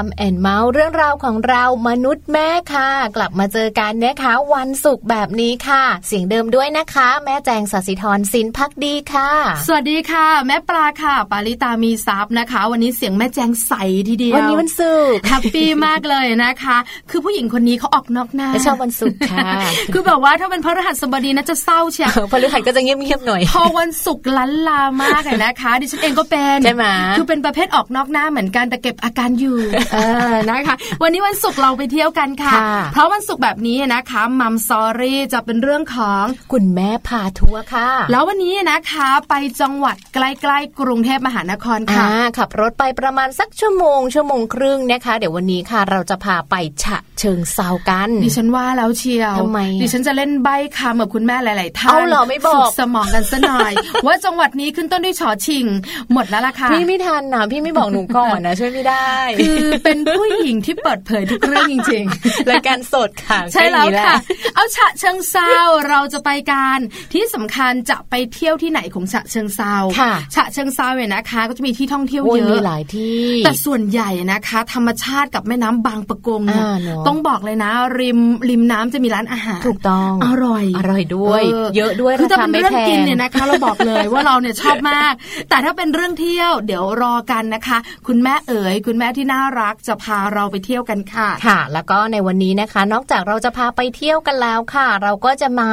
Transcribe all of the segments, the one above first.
สวัสดีค่ะมัมแอนเมาท์เรื่องราวของเรามนุษย์แม่ค่ะ กลับมาเจอกันนะคะวันศุกร์แบบนี้ค่ะ เสียงเดิมด้วยนะคะ แม่แจงสัสิธรสินพักดีค่ะ สวัสดีค่ะ แม่ปลาค่ะ ปาริตามีซับนะคะ วันนี้เสียงแม่แจงใสทีเดียววันนี้วันศุกร์ happy มากเลยนะคะ คือผู้หญิงคนนี้เขาออกนอกหน้าไม่ชอบวันศุกร์ค่ะ คือแบบว่าถ้าเป็นพระรหัสบดีน่าจะเศร้าเชียวพฤหัสก็จะเงียบๆหน่อย พอวันศุกร์ลันลามากเลยนะคะ ดิฉันเองก็เป็นใช่ไหมคือเป็นประเภทออกนอกหน้าเหมือนกันแต่เก็บอาการอยู่เออนะคะ วันนี้วันศุกร์เราไปเที่ยวกันค่ะค่ะ เพราะวันศุกร์แบบนี้นะคะมัมซอรี่จะเป็นเรื่องของคุณแม่พาทัวร์ค่ะ แล้ววันนี้นะคะไปจังหวัดใกล้ๆกรุงเทพมหานครค่ะอ่าขับรถไปประมาณสักชั่วโมง ชั่วโมงครึ่งนะคะ เดี๋ยววันนี้ค่ะ เราจะพาไปฉะเชิงเซากัน ดิฉันว่าแล้วเชียวทำไมอะดิฉันจะเล่นใบคำกับคุณแม่หลายๆท่านเอาเหรอไม่บอกฝึสมองกันซะหน่อย ว่าจังหวัดนี้ขึ้นต้นด้วยชอชิง หมดแล้วล่ะค่ะพี่ไม่ทันนะพี่ไม่บอกหนูก่อนนะช่วยไม่ได้ คือเป็นผู้หญิงที่เปิดเผยทุกเรื่องจริงๆรายการสดค่ะ ใช่แล้วก็อย่างนี้หค่ะละเอาฉะเชิงเซาเราจะไปกันที่สำคัญจะไปเที่ยวที่ไหนของฉะเชิงเซาค่ะฉะเชิงเซาเนี่ยนะคะ ก็จะมีที่ท่องเที่ยวโอ้ยเยมีอะหลายที่ แต่ส่วนใหญ่นะคะ ธรรมชาติกับแม่น้ำบางปะกงเนี่ยอ่าเนอะต้องบอกเลยนะริมริมน้ำจะมีร้านอาหารถูกต้องอร่อยอร่อยด้วย เยอะด้วยคือราถ้าคาเป็นไม่เรื่องแพกินงเนี่ยนะคะ เราบอกเลยว่าเราเนี่ยชอบมาก แต่ถ้าเป็นเรื่องเที่ยว เดี๋ยวรอกันนะคะ คุณแม่เอ๋ยคุณแม่ที่น่ารักจะพาเราไปเที่ยวกันค่ะค่ะ แล้วก็ในวันนี้นะคะ นอกจากเราจะพาไปเที่ยวกันแล้วค่ะ เราก็จะมา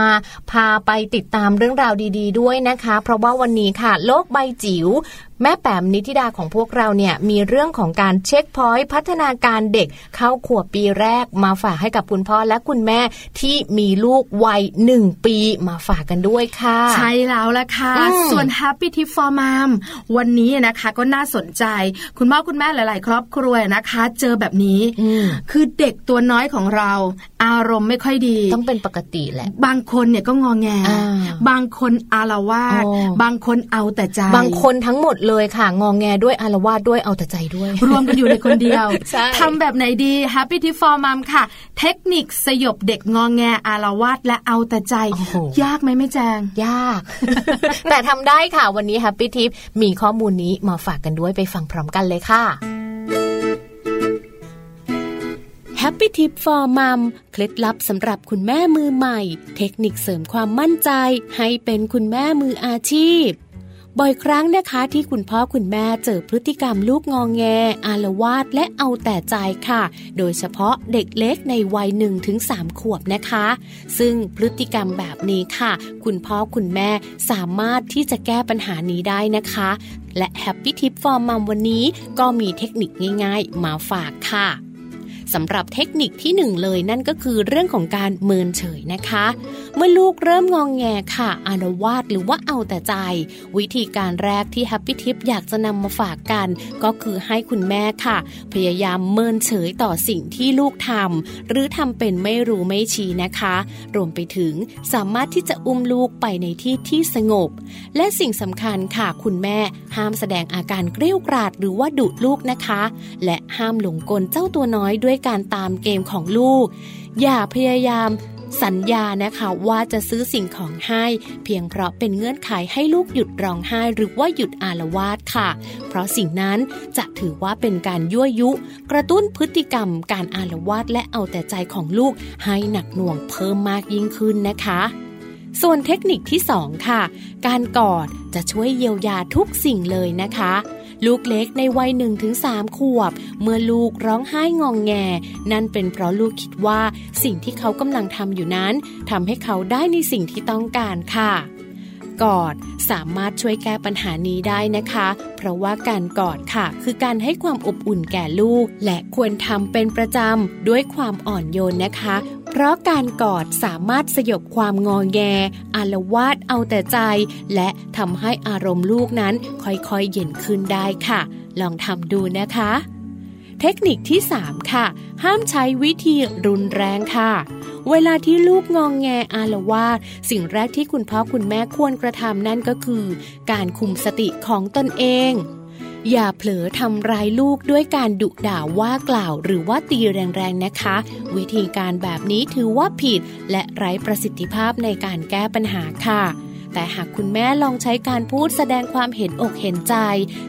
พาไปติดตามเรื่องราวดี ๆ ด้วยนะคะ เพราะว่าวันนี้ค่ะ โลกใบจิ๋ว แม่แปมนิธิดาของพวกเราเนี่ยมีเรื่องของการเช็คพอยต์พัฒนาการเด็กเข้าขวบปีแรกมาฝากให้กับคุณพ่อและคุณแม่ที่มีลูกวัยหนึ่งปีมาฝากกันด้วยค่ะ ใช่แล้วละค่ะอืมส่วน Happy Tip for Mom วันนี้นะคะก็น่าสนใจ คุณพ่อคุณแม่หลาย ๆ ครอบครัวนะคะ เจอแบบนี้อืมคือเด็กตัวน้อยของเรา อารมณ์ไม่ค่อยดี ต้องเป็นปกติแหละ บางคนเนี่ยก็งอแงอ่าบางคนอาละวาดอ๋อบางคนเอาแต่ใจ บางคนทั้งหมดเลยค่ะ งองแงด้วยอารวาสด้วยเอาแต่ใจด้วย รวมกันอยู่ในคนเดียวใช่ทำแบบไหนดี Happy Tip for Mom ค่ะ เทคนิคสยบเด็กงอแงอาละวาดและเอาแต่ใจโอ้โหยากไหมแม่แจง ยาก แต่ทำได้ค่ะวันนี้ Happy Tip มีข้อมูลนี้มาฝากกันด้วยไปฟังพร้อมกันเลยค่ะ Happy Tip for Mom เคล็ดลับสำหรับคุณแม่มือใหม่ เทคนิคเสริมความมั่นใจ ให้เป็นคุณแม่มืออาชีพ บ่อยครั้งนะคะที่คุณพ่อคุณแม่เจอพฤติกรรมลูกงองแง อารวาสและเอาแต่ใจค่ะ โดยเฉพาะเด็กเล็กในวัย1-3ถึง3ขวบนะคะ ซึ่งพฤติกรรมแบบนี้ค่ะ คุณพ่อคุณแม่สามารถที่จะแก้ปัญหานี้ได้นะคะ และ Happy Tip for Mom วันนี้ก็มีเทคนิคง่าย ๆ มาฝากค่ะ สำหรับเทคนิคที่หนึ่งเลยนั่นก็คือเรื่องของการเมินเฉยนะคะ เมื่อลูกเริ่มงองแงค่ะอารวาสหรือว่าเอาแต่ใจ วิธีการแรกที่ Happy Tip อยากจะนำมาฝากกัน ก็คือให้คุณแม่ค่ะ พยายามเมินเฉยต่อสิ่งที่ลูกทำหรือทำเป็นไม่รู้ไม่ชี้นะคะ รวมไปถึงสามารถที่จะอุ้มลูกไปในที่ที่สงบ และสิ่งสำคัญค่ะคุณแม่ห้ามแสดงอาการเกรี้ยวกราดหรือว่าดุลูกนะคะ และห้ามหลงกลเจ้าตัวน้อยด้วยการตามเกมของลูก อย่าพยายามสัญญานะคะว่าจะซื้อสิ่งของให้ เพียงเพราะเป็นเงื่อนไขให้ลูกหยุดร้องไห้หรือว่าหยุดอารวาสค่ะ เพราะสิ่งนั้นจะถือว่าเป็นการยั่วยุ กระตุ้นพฤติกรรมการอารวาสและเอาแต่ใจของลูกให้หนักหน่วงเพิ่มมากยิ่งขึ้นนะคะ ส่วนเทคนิคที่ 2 ค่ะ การกอดจะช่วยเยียวยาทุกสิ่งเลยนะคะ ลูกเล็กในวัย1-3ขวบ เมื่อลูกร้องไห้งองแง นั่นเป็นเพราะลูกคิดว่าสิ่งที่เขากำลังทำอยู่นั้นทำให้เขาได้ในสิ่งที่ต้องการค่ะ กอด สามารถช่วยแก้ปัญหานี้ได้นะคะ เพราะว่าการกอดค่ะ คือการให้ความอบอุ่นแก่ลูก และควรทำเป็นประจำด้วยความอ่อนโยนนะคะ เพราะการกอดสามารถสยบความงอแงอารวาสเอาแต่ใจ และทำให้อารมณ์ลูกนั้นค่อยๆเย็นขึ้นได้ค่ะ ลองทำดูนะคะ เทคนิคที่ 3 ค่ะ ห้ามใช้วิธีรุนแรงค่ะ เวลาที่ลูกงองแงอารวาสสิ่งแรกที่คุณพ่อคุณแม่ควรกระทำนั่นก็คือ การคุมสติของตนเอง อย่าเผลอทำร้ายลูกด้วยการดุด่าว่ากล่าว หรือว่าตีแรงๆนะคะ วิธีการแบบนี้ถือว่าผิด และไร้ประสิทธิภาพในการแก้ปัญหาค่ะ แต่หากคุณแม่ลองใช้การพูดแสดงความเห็นอกเห็นใจ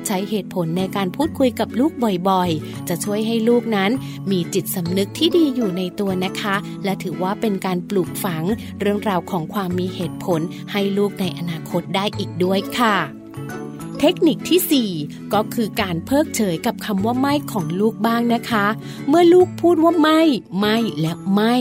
ใช้เหตุผลในการพูดคุยกับลูกบ่อยๆ จะช่วยให้ลูกนั้น มีจิตสำนึกที่ดีอยู่ในตัวนะคะ และถือว่าเป็นการปลูกฝังเรื่องราวของความมีเหตุผลให้ลูกในอนาคตได้อีกด้วยค่ะ เทคนิคที่ 4 ก็คือการเพิกเฉยกับคำว่าไม่ของลูกบ้างนะคะ เมื่อลูกพูดว่าไม่ ไม่และไม่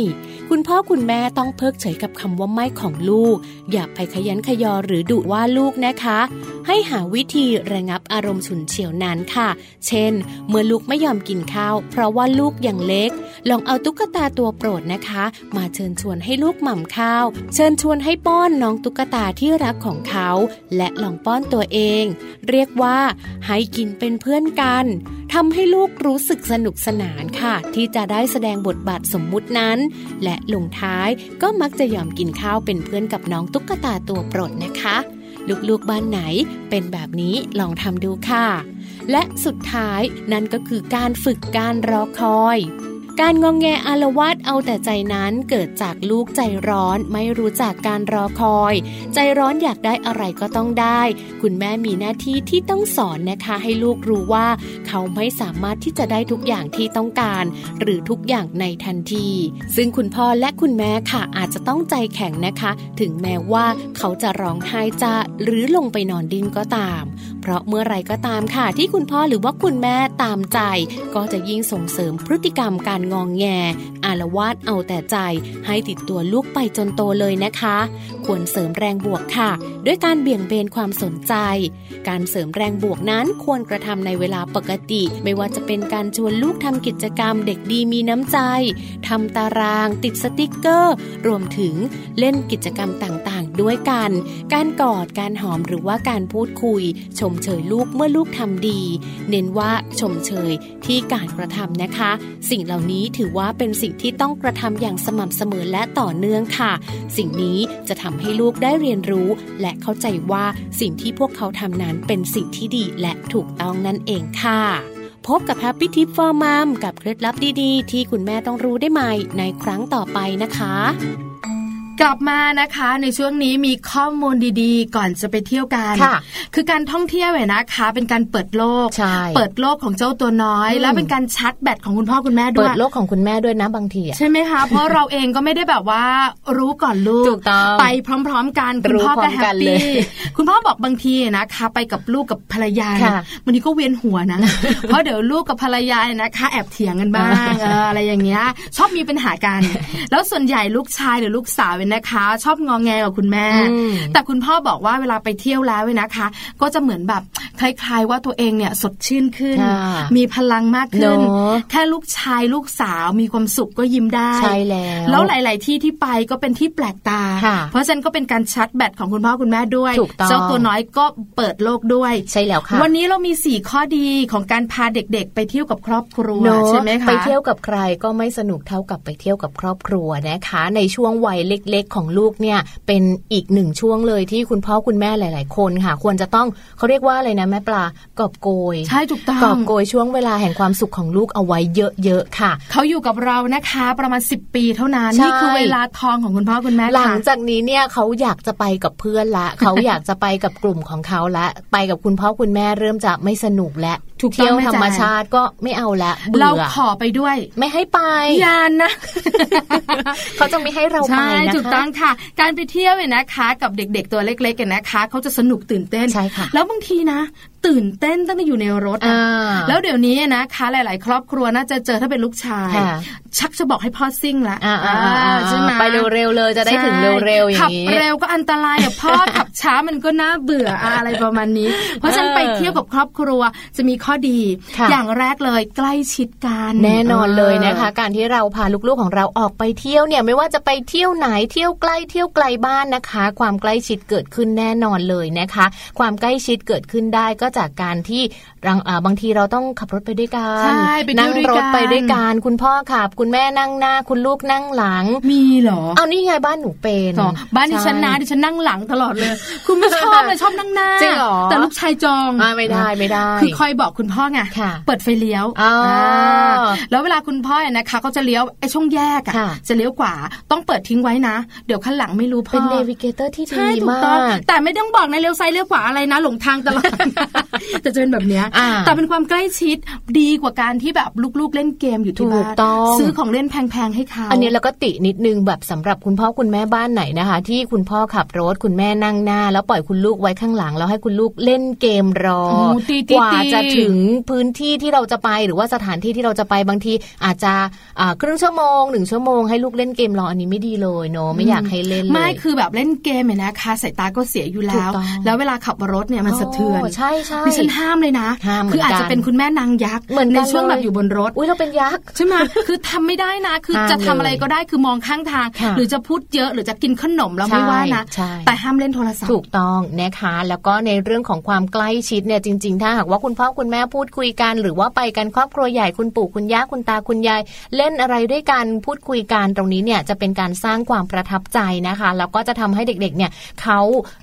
คุณพ่อคุณแม่ต้องเพิกเฉยกับคำว่าไม่ของลูก อย่าไปขยันขยอหรือดุว่าลูกนะคะ ให้หาวิธีระงับอารมณ์ฉุนเฉียวนั้นค่ะ เช่น เมื่อลูกไม่ยอมกินข้าว เพราะว่าลูกยังเล็ก ลองเอาตุ๊กตาตัวโปรดนะคะ มาเชิญชวนให้ลูกหม่ำข้าว เชิญชวนให้ป้อนน้องตุ๊กตาที่รักของเขา และลองป้อนตัวเองเรียกว่าให้กินเป็นเพื่อนกันทำให้ลูกรู้สึกสนุกสนานค่ะ ที่จะได้แสดงบทบาทสมมุตินั้น และลงท้ายก็มักจะยอมกินข้าวเป็นเพื่อนกับน้องตุ๊กตาตัวโปรดนะคะลูกๆบ้านไหนเป็นแบบนี้ลองทำดูค่ะ และสุดท้ายนั่นก็คือการฝึกการรอคอย การงองแงอารวาสเอาแต่ใจนั้นเกิดจากลูกใจร้อนไม่รู้จักการรอคอย ใจร้อนอยากได้อะไรก็ต้องได้ คุณแม่มีหน้าที่ที่ต้องสอนนะคะ ให้ลูกรู้ว่า เขาไม่สามารถที่จะได้ทุกอย่างที่ต้องการ หรือทุกอย่างในทันที ซึ่งคุณพ่อและคุณแม่ค่ะอาจจะต้องใจแข็งนะคะ ถึงแม้ว่าเขาจะร้องไห้จะหรือลงไปนอนดิ้นก็ตาม เพราะเมื่อไรก็ตามค่ะ ที่คุณพ่อหรือว่าคุณแม่ตามใจ ก็จะยิ่งส่งเสริมพฤติกรรมการงองแง อารวาสเอาแต่ใจ ให้ติดตัวลูกไปจนโตเลยนะคะ ควรเสริมแรงบวกค่ะ ด้วยการเบี่ยงเบนความสนใจ การเสริมแรงบวกนั้นควรกระทำในเวลาปกติ ไม่ว่าจะเป็นการชวนลูกทำกิจกรรมเด็กดีมีน้ำใจทำตาราง ติดสติกเกอร์ รวมถึงเล่นกิจกรรมต่าง ด้วยกัน การกอด การหอมหรือว่าการพูดคุย ชมเชยลูกเมื่อลูกทำดี เน้นว่าชมเชยที่การกระทำนะคะ สิ่งเหล่านี้ถือว่าเป็นสิ่งที่ต้องกระทำอย่างสม่ำเสมอและต่อเนื่องค่ะ สิ่งนี้จะทำให้ลูกได้เรียนรู้ และเข้าใจว่าสิ่งที่พวกเขาทำนั้นเป็นสิ่งที่ดีและถูกต้องนั่นเองค่ะพบกับ Happy Tip for Mom กับเคล็ดลับดีๆ ที่คุณแม่ต้องรู้ได้ใหม่ในครั้งต่อไปนะคะ กลับมานะคะในช่วงนี้มีข้อมูลดีๆ ก่อนจะไปเที่ยวกันค่ะคือการท่องเที่ยวเนี่ยนะคะ เป็นการเปิดโลกใช่เปิดโลกของเจ้าตัวน้อยอืมแล้วเป็นการชาร์จแบตของคุณพ่อคุณแม่ด้เปิวยดโลกของคุณแม่ด้วยนะบางทีอะใช่ไหมคะเพราะเราเองก็ไม่ได้แบบว่ารู้ก่อนลูกถูกต้องไปพร้อม ๆ กันคุณรู้พ่อพร้ก็อมแฮกัปนเลปี้ยคุณพ่อบอกบางทีนะคะ ไปกับลูกกับภรรยาค่ะวันนี้ก็เวียนหัวนะเพราะเดี๋ยวลูกกับภรรยาเนี่ยนะคะ แอบเถียงกันบ้างเอออะไรอย่างเงี้ยชอบมีปัญหากัน แล้วส่วนใหญ่ลูกชายหรือลูกสาวเนี่ยนะคะ ชอบงองแงกับคุณแม่อืมแต่คุณพ่อบอกว่าเวลาไปเที่ยวแล้วเนี่ยนะคะ ก็จะเหมือนแบบคล้ายๆว่าตัวเองเนี่ยสดชื่นขึ้นค่ะมีพลังมากขึ้นเนอะแค่ลูกชายลูกสาวมีความสุขก็ยิ้มได้ใช่แล้วแล้วหลาย ๆ ที่ที่ไปก็เป็นที่แปลกตาค่ะเพราะฉะนั้นก็เป็นการชัดแบตของคุณพ่อคุณแม่ด้วยถูกต้องเจ้าตัวน้อยก็เปิดโลกด้วยใช่แล้วค่ะวันนี้เรามีสี่ข้อดีของการพาเด็กๆ ไปเที่ยวกับครอบครัวเนอะใช่ไหมคะไปเที่ยวกับใครก็ไม่สนุกเท่ากับไปเที่ยวกับครอบครัวนะคะ ในช่วงวัยเล็กๆ ของลูกเนี่ยเป็นอีกหนึ่งช่วงเลยที่คุณพ่อคุณแม่หลาย ๆ คนค่ะ ควรจะต้องเขาเรียกว่าอะไรนะแม่ปลากอบโกยใช่ถูกต้องกอบโกยช่วงเวลาแห่งความสุขของลูกเอาไว้เยอะๆค่ะเขาอยู่กับเรานะคะประมาณ 10 ปีเท่านั้นใช่นี่คือเวลาทองของคุณพ่อคุณแม่หลังค่ะจากนี้เนี่ยเขาอยากจะไปกับเพื่อนละเขาอยากจะไปกับกลุ่มของเขาละ ไปกับคุณพ่อคุณแม่เริ่มจะไม่สนุกและถูกต้องเที่ยวแม่ธรรมชาติก็ไม่เอาละเบื่เราอขอไปด้วย ไม่ให้ไปยานนะ เขาจะไม่ให้เราไปใช่นะคะถูกต้องค่ะ การไปเที่ยวเนี่ยนะคะ กับเด็ก ๆ ตัวเล็กๆกันนะคะเขาจะสนุกตื่นเต้นใช่ค่ะแล้วบางทีนะ ตื่นเต้นตั้งแต่อยู่ในรถอ่าอะแล้วเดี๋ยวนี้นะคะ หลาย ๆ ครอบครัวน่าจะเจอถ้าเป็นลูกชายค่ะชักจะบอกให้พ่อซิ่งละอ่าอ่าอ่าอ่าใช่ไหมไปเร็วๆเลยจะได้ถึงเร็วๆอย่างนี้ขับเร็วก็อันตรายอะพ่อขับช้ามันก็น่าเบื่ออะอะไรประมาณนี้ เพราะฉะนั้นเออไปเที่ยวกับครอบครัวจะมีข้อดีค่ะอย่างแรกเลยใกล้ชิดกันแน่นอนเลยนะคะ การที่เราพาลูกๆของเราออกไปเที่ยวเนี่ยไม่ว่าจะไปเที่ยวไหนเที่ยวใกล้เที่ยวไกลบ้านนะคะ ความใกล้ชิดเกิดขึ้นแน่นอนเลยนะคะ ความใกล้ชิดเกิดขึ้นได้ก็จากการที่รังอ่าบางทีเราต้องขับรถไปด้วยกันใช่ไปเที่นั่ยวด้วยกัน นั่งรถไปด้วยกันคุณพ่อขับ คุณแม่นั่งหน้า คุณลูกนั่งหลัง มีเหรอเอานี่ไงบ้านหนูเป็นต่อบ้านดิฉันนะใช่ดิฉันนั่งหลังตลอดเลย คุณไม่ชอบเลยชอบนั่งหน้าจริงเหรอแต่ลูกชายจองอ่าไม่ได้ไม่ได้ คือคอยบอกคุณพ่อไงค่ะเปิดไฟเลี้ยวอ๋ออ่าแล้วเวลาคุณพ่อเนี่ยนะคะก็จะเลี้ยวไอ้ช่วงแยกอะค่ะจะเลี้ยวขวาต้องเปิดทิ้งไว้นะเดี๋ยวข้างหลังไม่รู้พ่อ เป็น navigator ที่ใช่ดีถูกต้องมากแต่ไม่ต้องบอกนะเลี้ยวซ้ายเลี้ยวขวาอะไรนะ หลงทางตลอด แต่จะเป็นแบบเนี้ยอ่าแต่เป็นความใกล้ชิดดีกว่าการที่แบบลูกๆเล่นเกมอยู่ที่ถูบ้ากนต้องซื้อของเล่นแพงๆให้เขา อันนี้แล้วก็ตินิดนึงแบบสำหรับคุณพ่อคุณแม่บ้านไหนนะคะ ที่คุณพ่อขับรถคุณแม่นั่งหน้า แล้วปล่อยคุณลูกไว้ข้างหลัง แล้วให้คุณลูกเล่นเกมรอโอ้ตีตีกว่าตีจะถึงพื้นที่ที่เราจะไปหรือว่าสถานที่ที่เราจะไปบางทีอาจจะอ่าครึ่งชั่วโมงหนึ่งชั่วโมงให้ลูกเล่นเกมรออันนี้ไม่ดีเลยเนอะไม่อยากให้เล่นเลยไม่คือแบบเล่นเกมเนี่ยนะคะสายตาก็เสียอยู่ถูแล้วกต้องแล้วเวลาขับรถเนี่ยมันสะเทือนโใช่ใช่ดิฉันห้ามเลยนะห้ามเหมือนกันคืออาจจะเป็นคุณแม่นางยักษ์เหมือนกันในช่วงเลยแบบอยู่บนรถอุ้ยเราเป็นยักษ์ใช่ไหมคือทำไม่ได้นะ คือห้ามจะทำอะไรเลยก็ได้คือมองข้างทางค่ะหรือจะพูดเยอะหรือจะกินขนมเราใช่ไม่ว่านะใช่แต่ห้ามเล่นโทรศัพท์ถูกต้องนะคะ แล้วก็ในเรื่องของความใกล้ชิดเนี่ยจริง ๆ ถ้าหากว่าคุณพ่อคุณแม่พูดคุยกัน หรือว่าไปกันครอบครัวใหญ่คุณปู่คุณย่าคุณตาคุณยาย เล่นอะไรด้วยกันพูดคุยกันตรงนี้เนี่ยจะเป็นการสร้างความประทับใจนะคะ แล้วก็จะทำให้เด็กๆเนี่ยเขา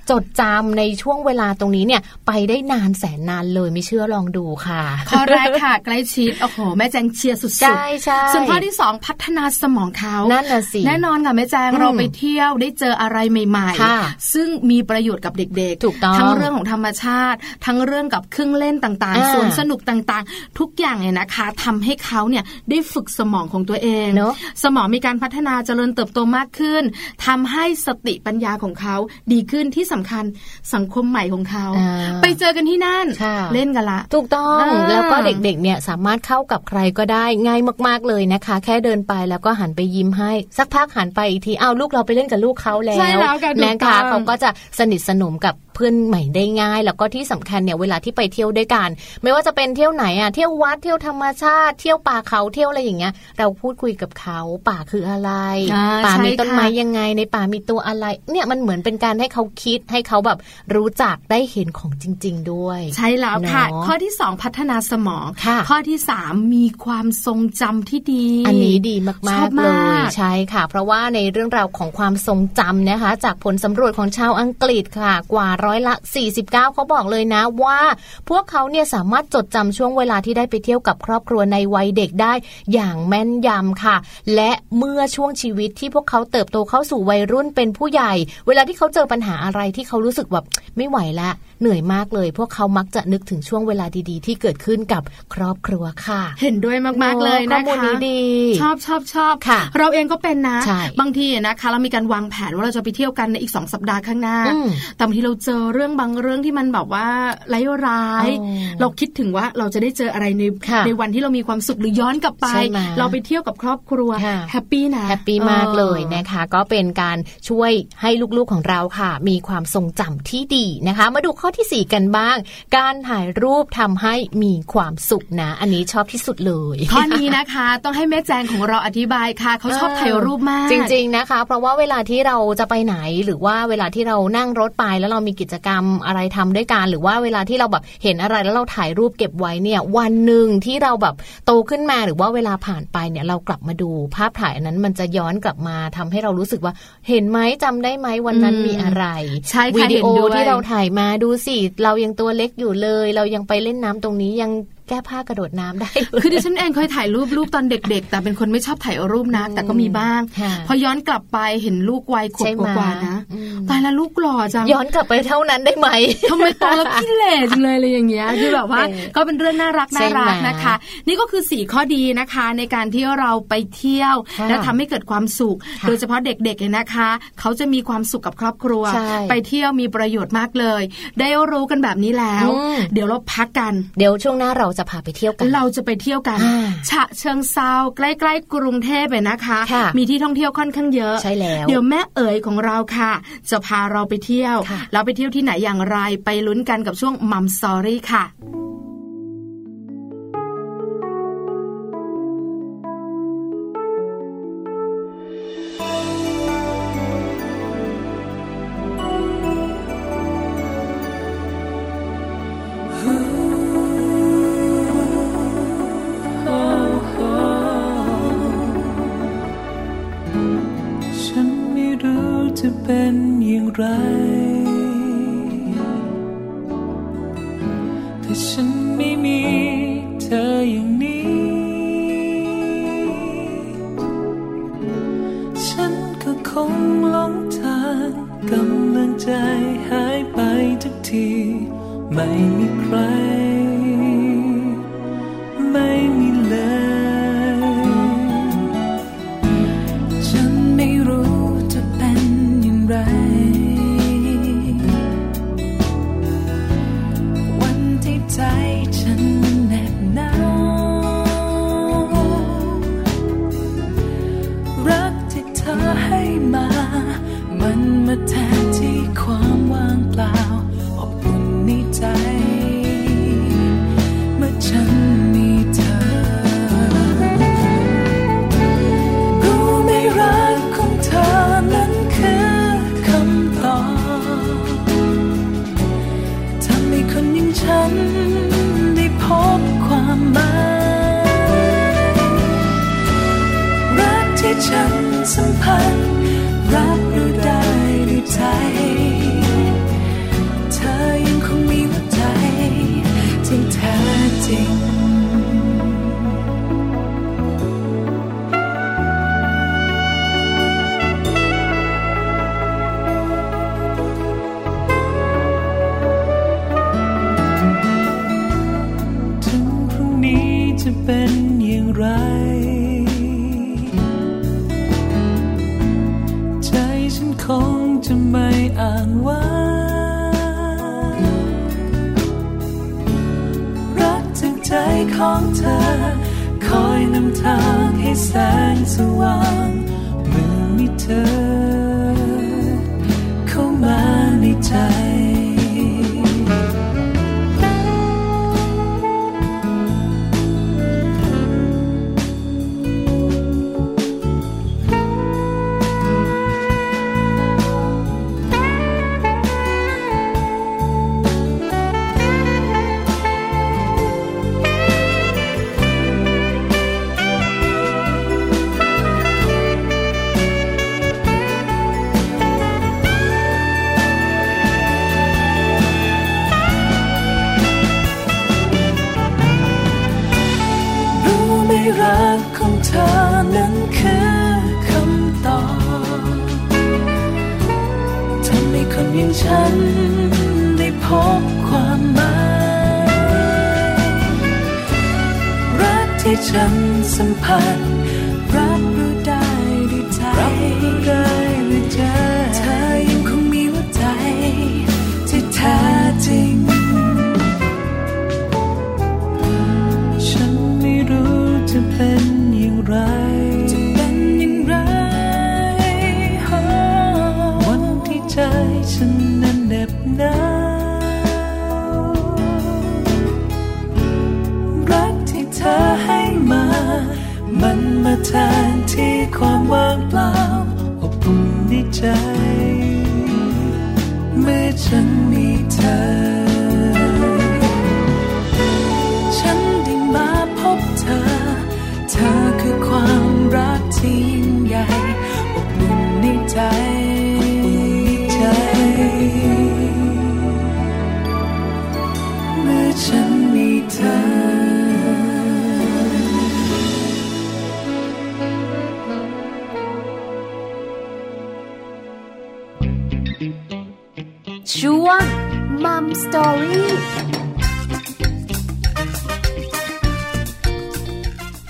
จดจำในช่วงเวลาตรงนี้เนี่ยไปได้นานแสนนานเลยไม่เชื่อลองดูค่ะ ข้อแรกค่ะ ใกล้ชิดโอ้โหแม่แจงเชียร์สุดๆใช่ใช่ส่วนข้อที่สองพัฒนาสมองเขานั่นน่ะสิแน่นอนค่ะแม่แจงอืมเราไปเที่ยวได้เจออะไรใหม่ค่ะๆซึ่งมีประโยชน์กับเด็กๆถูกต้องทั้งเรื่องของธรรมชาติ ทั้งเรื่องกับเครื่องเล่นต่างอ่าๆสวนสนุกต่างๆ ทุกอย่างเนี่ยนะคะทำให้เขาเนี่ยได้ฝึกสมองของตัวเองเนอะสมองมีการพัฒนาเจริญเติบโตมากขึ้นทำให้สติปัญญาของเขาดีขึ้นที่สำคัญสังคมใหม่ของเขาอ่าไปเจอกันที่นั่นค่ะเล่นกันละ ถูกต้องอ่าแล้วก็เด็กๆเนี่ยสามารถเข้ากับใครก็ได้ง่ายมากๆเลยนะคะ แค่เดินไปแล้วก็หันไปยิ้มให้ สักพักหันไปอีกทีอ้าวลูกเราไปเล่นกับลูกเขาแล้วใช่แล้วค่ะถูกนะต้คะองเขาก็จะสนิทสนมกับ เพื่อนใหม่ได้ง่าย แล้วก็ที่สำคัญเนี่ยเวลาที่ไปเที่ยวด้วยกัน ไม่ว่าจะเป็นเที่ยวไหนอะเที่ยววัดเที่ยวธรรมชาติ เที่ยวป่าเขาเที่ยวอะไรอย่างเงี้ย เราพูดคุยกับเขาป่าคืออะไรอ่าป่าใช่มีต้นไม้ค่ะยังไงในป่ามีตัวอะไร เนี่ยมันเหมือนเป็นการให้เขาคิดให้เขาแบบรู้จักได้เห็นของจริง ๆ ด้วย ใช่แล้วค่ะเนอะข้อที่สองพัฒนาสมองค่ะข้อที่สามมีความทรงจำที่ดี อันนี้ดีชมาอกบๆมากเลยใช่ค่ะ เพราะว่าในเรื่องราวของความทรงจำนะคะ จากผลสำรวจของชาวอังกฤษค่ะกว่าร้อยละ 49เขาบอกเลยนะว่า พวกเขาเนี่ยสามารถจดจำช่วงเวลาที่ได้ไปเที่ยวกับครอบครัวในวัยเด็กได้อย่างแม่นยำค่ะ และเมื่อช่วงชีวิตที่พวกเขาเติบโตเข้าสู่วัยรุ่นเป็นผู้ใหญ่ เวลาที่เขาเจอปัญหาอะไรที่เขารู้สึกแบบไม่ไหวละเหนื่อยมากเลย พวกเขามักจะนึกถึงช่วงเวลาดีๆ ที่เกิดขึ้นกับครอบครัวค่ะ เห็นด้วยมากๆเลยข้อนะมูลคะนี้ดีชอบชอบชอบค่ะ เราเองก็เป็นนะใช่บางทีนะคะเรามีการวางแผนว่าเราจะไปเที่ยวกันในอีกสองสัปดาห์ข้างหน้าอืมแต่บางทีเราเจอเรื่องบางเรื่องที่มันแบบว่าร้ายๆอ๋อเราคิดถึงว่าเราจะได้เจออะไรในค่ะในวันที่เรามีความสุขหรือย้อนกลับไปใช่ไหมเราไปเที่ยวกับครอบครัวค่ะแฮปปี้นะแฮปปี้มากเลยออนะคะ ก็เป็นการช่วยให้ลูกๆของเราค่ะ มีความทรงจำที่ดีนะคะ มาดูข้อทีสี่ 4 กันบ้าง การถ่ายรูปทำให้มีความสุขนะ อันนี้ชอบที่สุดเลยข้อนี้นะคะ ต้องให้แม่แจงของเราอธิบายค่ะ เขาชอบถ่ายรูปมาก จริง ๆนะคะ เพราะว่าเวลาที่เราจะไปไหนหรือว่าเวลาที่เรานั่งรถไปแล้วเรามีกิจกรรมอะไรทำด้วยกันหรือว่าเวลาที่เราแบบเห็นอะไรแล้วเราถ่ายรูปเก็บไว้เนี่ย วันหนึ่งที่เราแบบโตขึ้นมาหรือว่าเวลาผ่านไปเนี่ยเรากลับมาดู ภาพถ่ายอันนั้นมันจะย้อนกลับมาทำให้เรารู้สึกว่า เห็นไหมจำได้ไหมวันนั้นอืมมีอะไรใช่ค่ะวิดีโอเห็นด้วยที่เราถ่ายมาดูสิเรายังตัวเล็กอยู่เลย เรายังไปเล่นน้ำตรงนี้ยัง แก้ผ้ากระโดดน้ำได้เลยคือดิฉันเองเคยถ่ายรูปรูปตอนเด็ก ๆ แต่เป็นคนไม่ชอบถ่ายรูปนะแต่ก็มีบ้างค่ะพอย้อนกลับไปเห็นลูกวัยขวใช่บไหมกว่าๆนะอืมตายแล้วลูกหล่อจังย้อนกลับไปเท่านั้นได้ไหมทำไมโตแล้วขี้เหร่จังเลยอะไรอย่างเงี้ยคือแบบว่าเออก็เป็นเรื่องน่ารักใช่น่าไหมรักนะคะ นี่ก็คือสี่ข้อดีนะคะ ในการที่เราไปเที่ยวค่ะและทำให้เกิดความสุขค่ะโดยเฉพาะเด็กๆเนี่ยนะคะ เขาจะมีความสุขกับครอบครัวใช่ไปเที่ยวมีประโยชน์มากเลย ได้รู้กันแบบนี้แล้วอืมเดี๋ยวเราพักกัน เดี๋ยวช่วงหน้าเราจะพาไปเที่ยวกัน เราจะไปเที่ยวกันอ่าฉะเชิงเซาใกล้ๆกรุงเทพเลยนะคะค่ะมีที่ท่องเที่ยวค่อนข้างเยอะใช่แล้วเดี๋ยวแม่เอ๋ยของเราค่ะ จะพาเราไปเที่ยวค่ะเราไปเที่ยวที่ไหนอย่างไรไปลุ้นกันกับช่วงมัมสอรี่ค่ะ เป็นอย่างไรแต่ฉันไม่มีเธออย่างนี้ ฉันก็คงหลงทางกำลังใจหายไปทุกที ไม่มีใคร ไม่มีเลย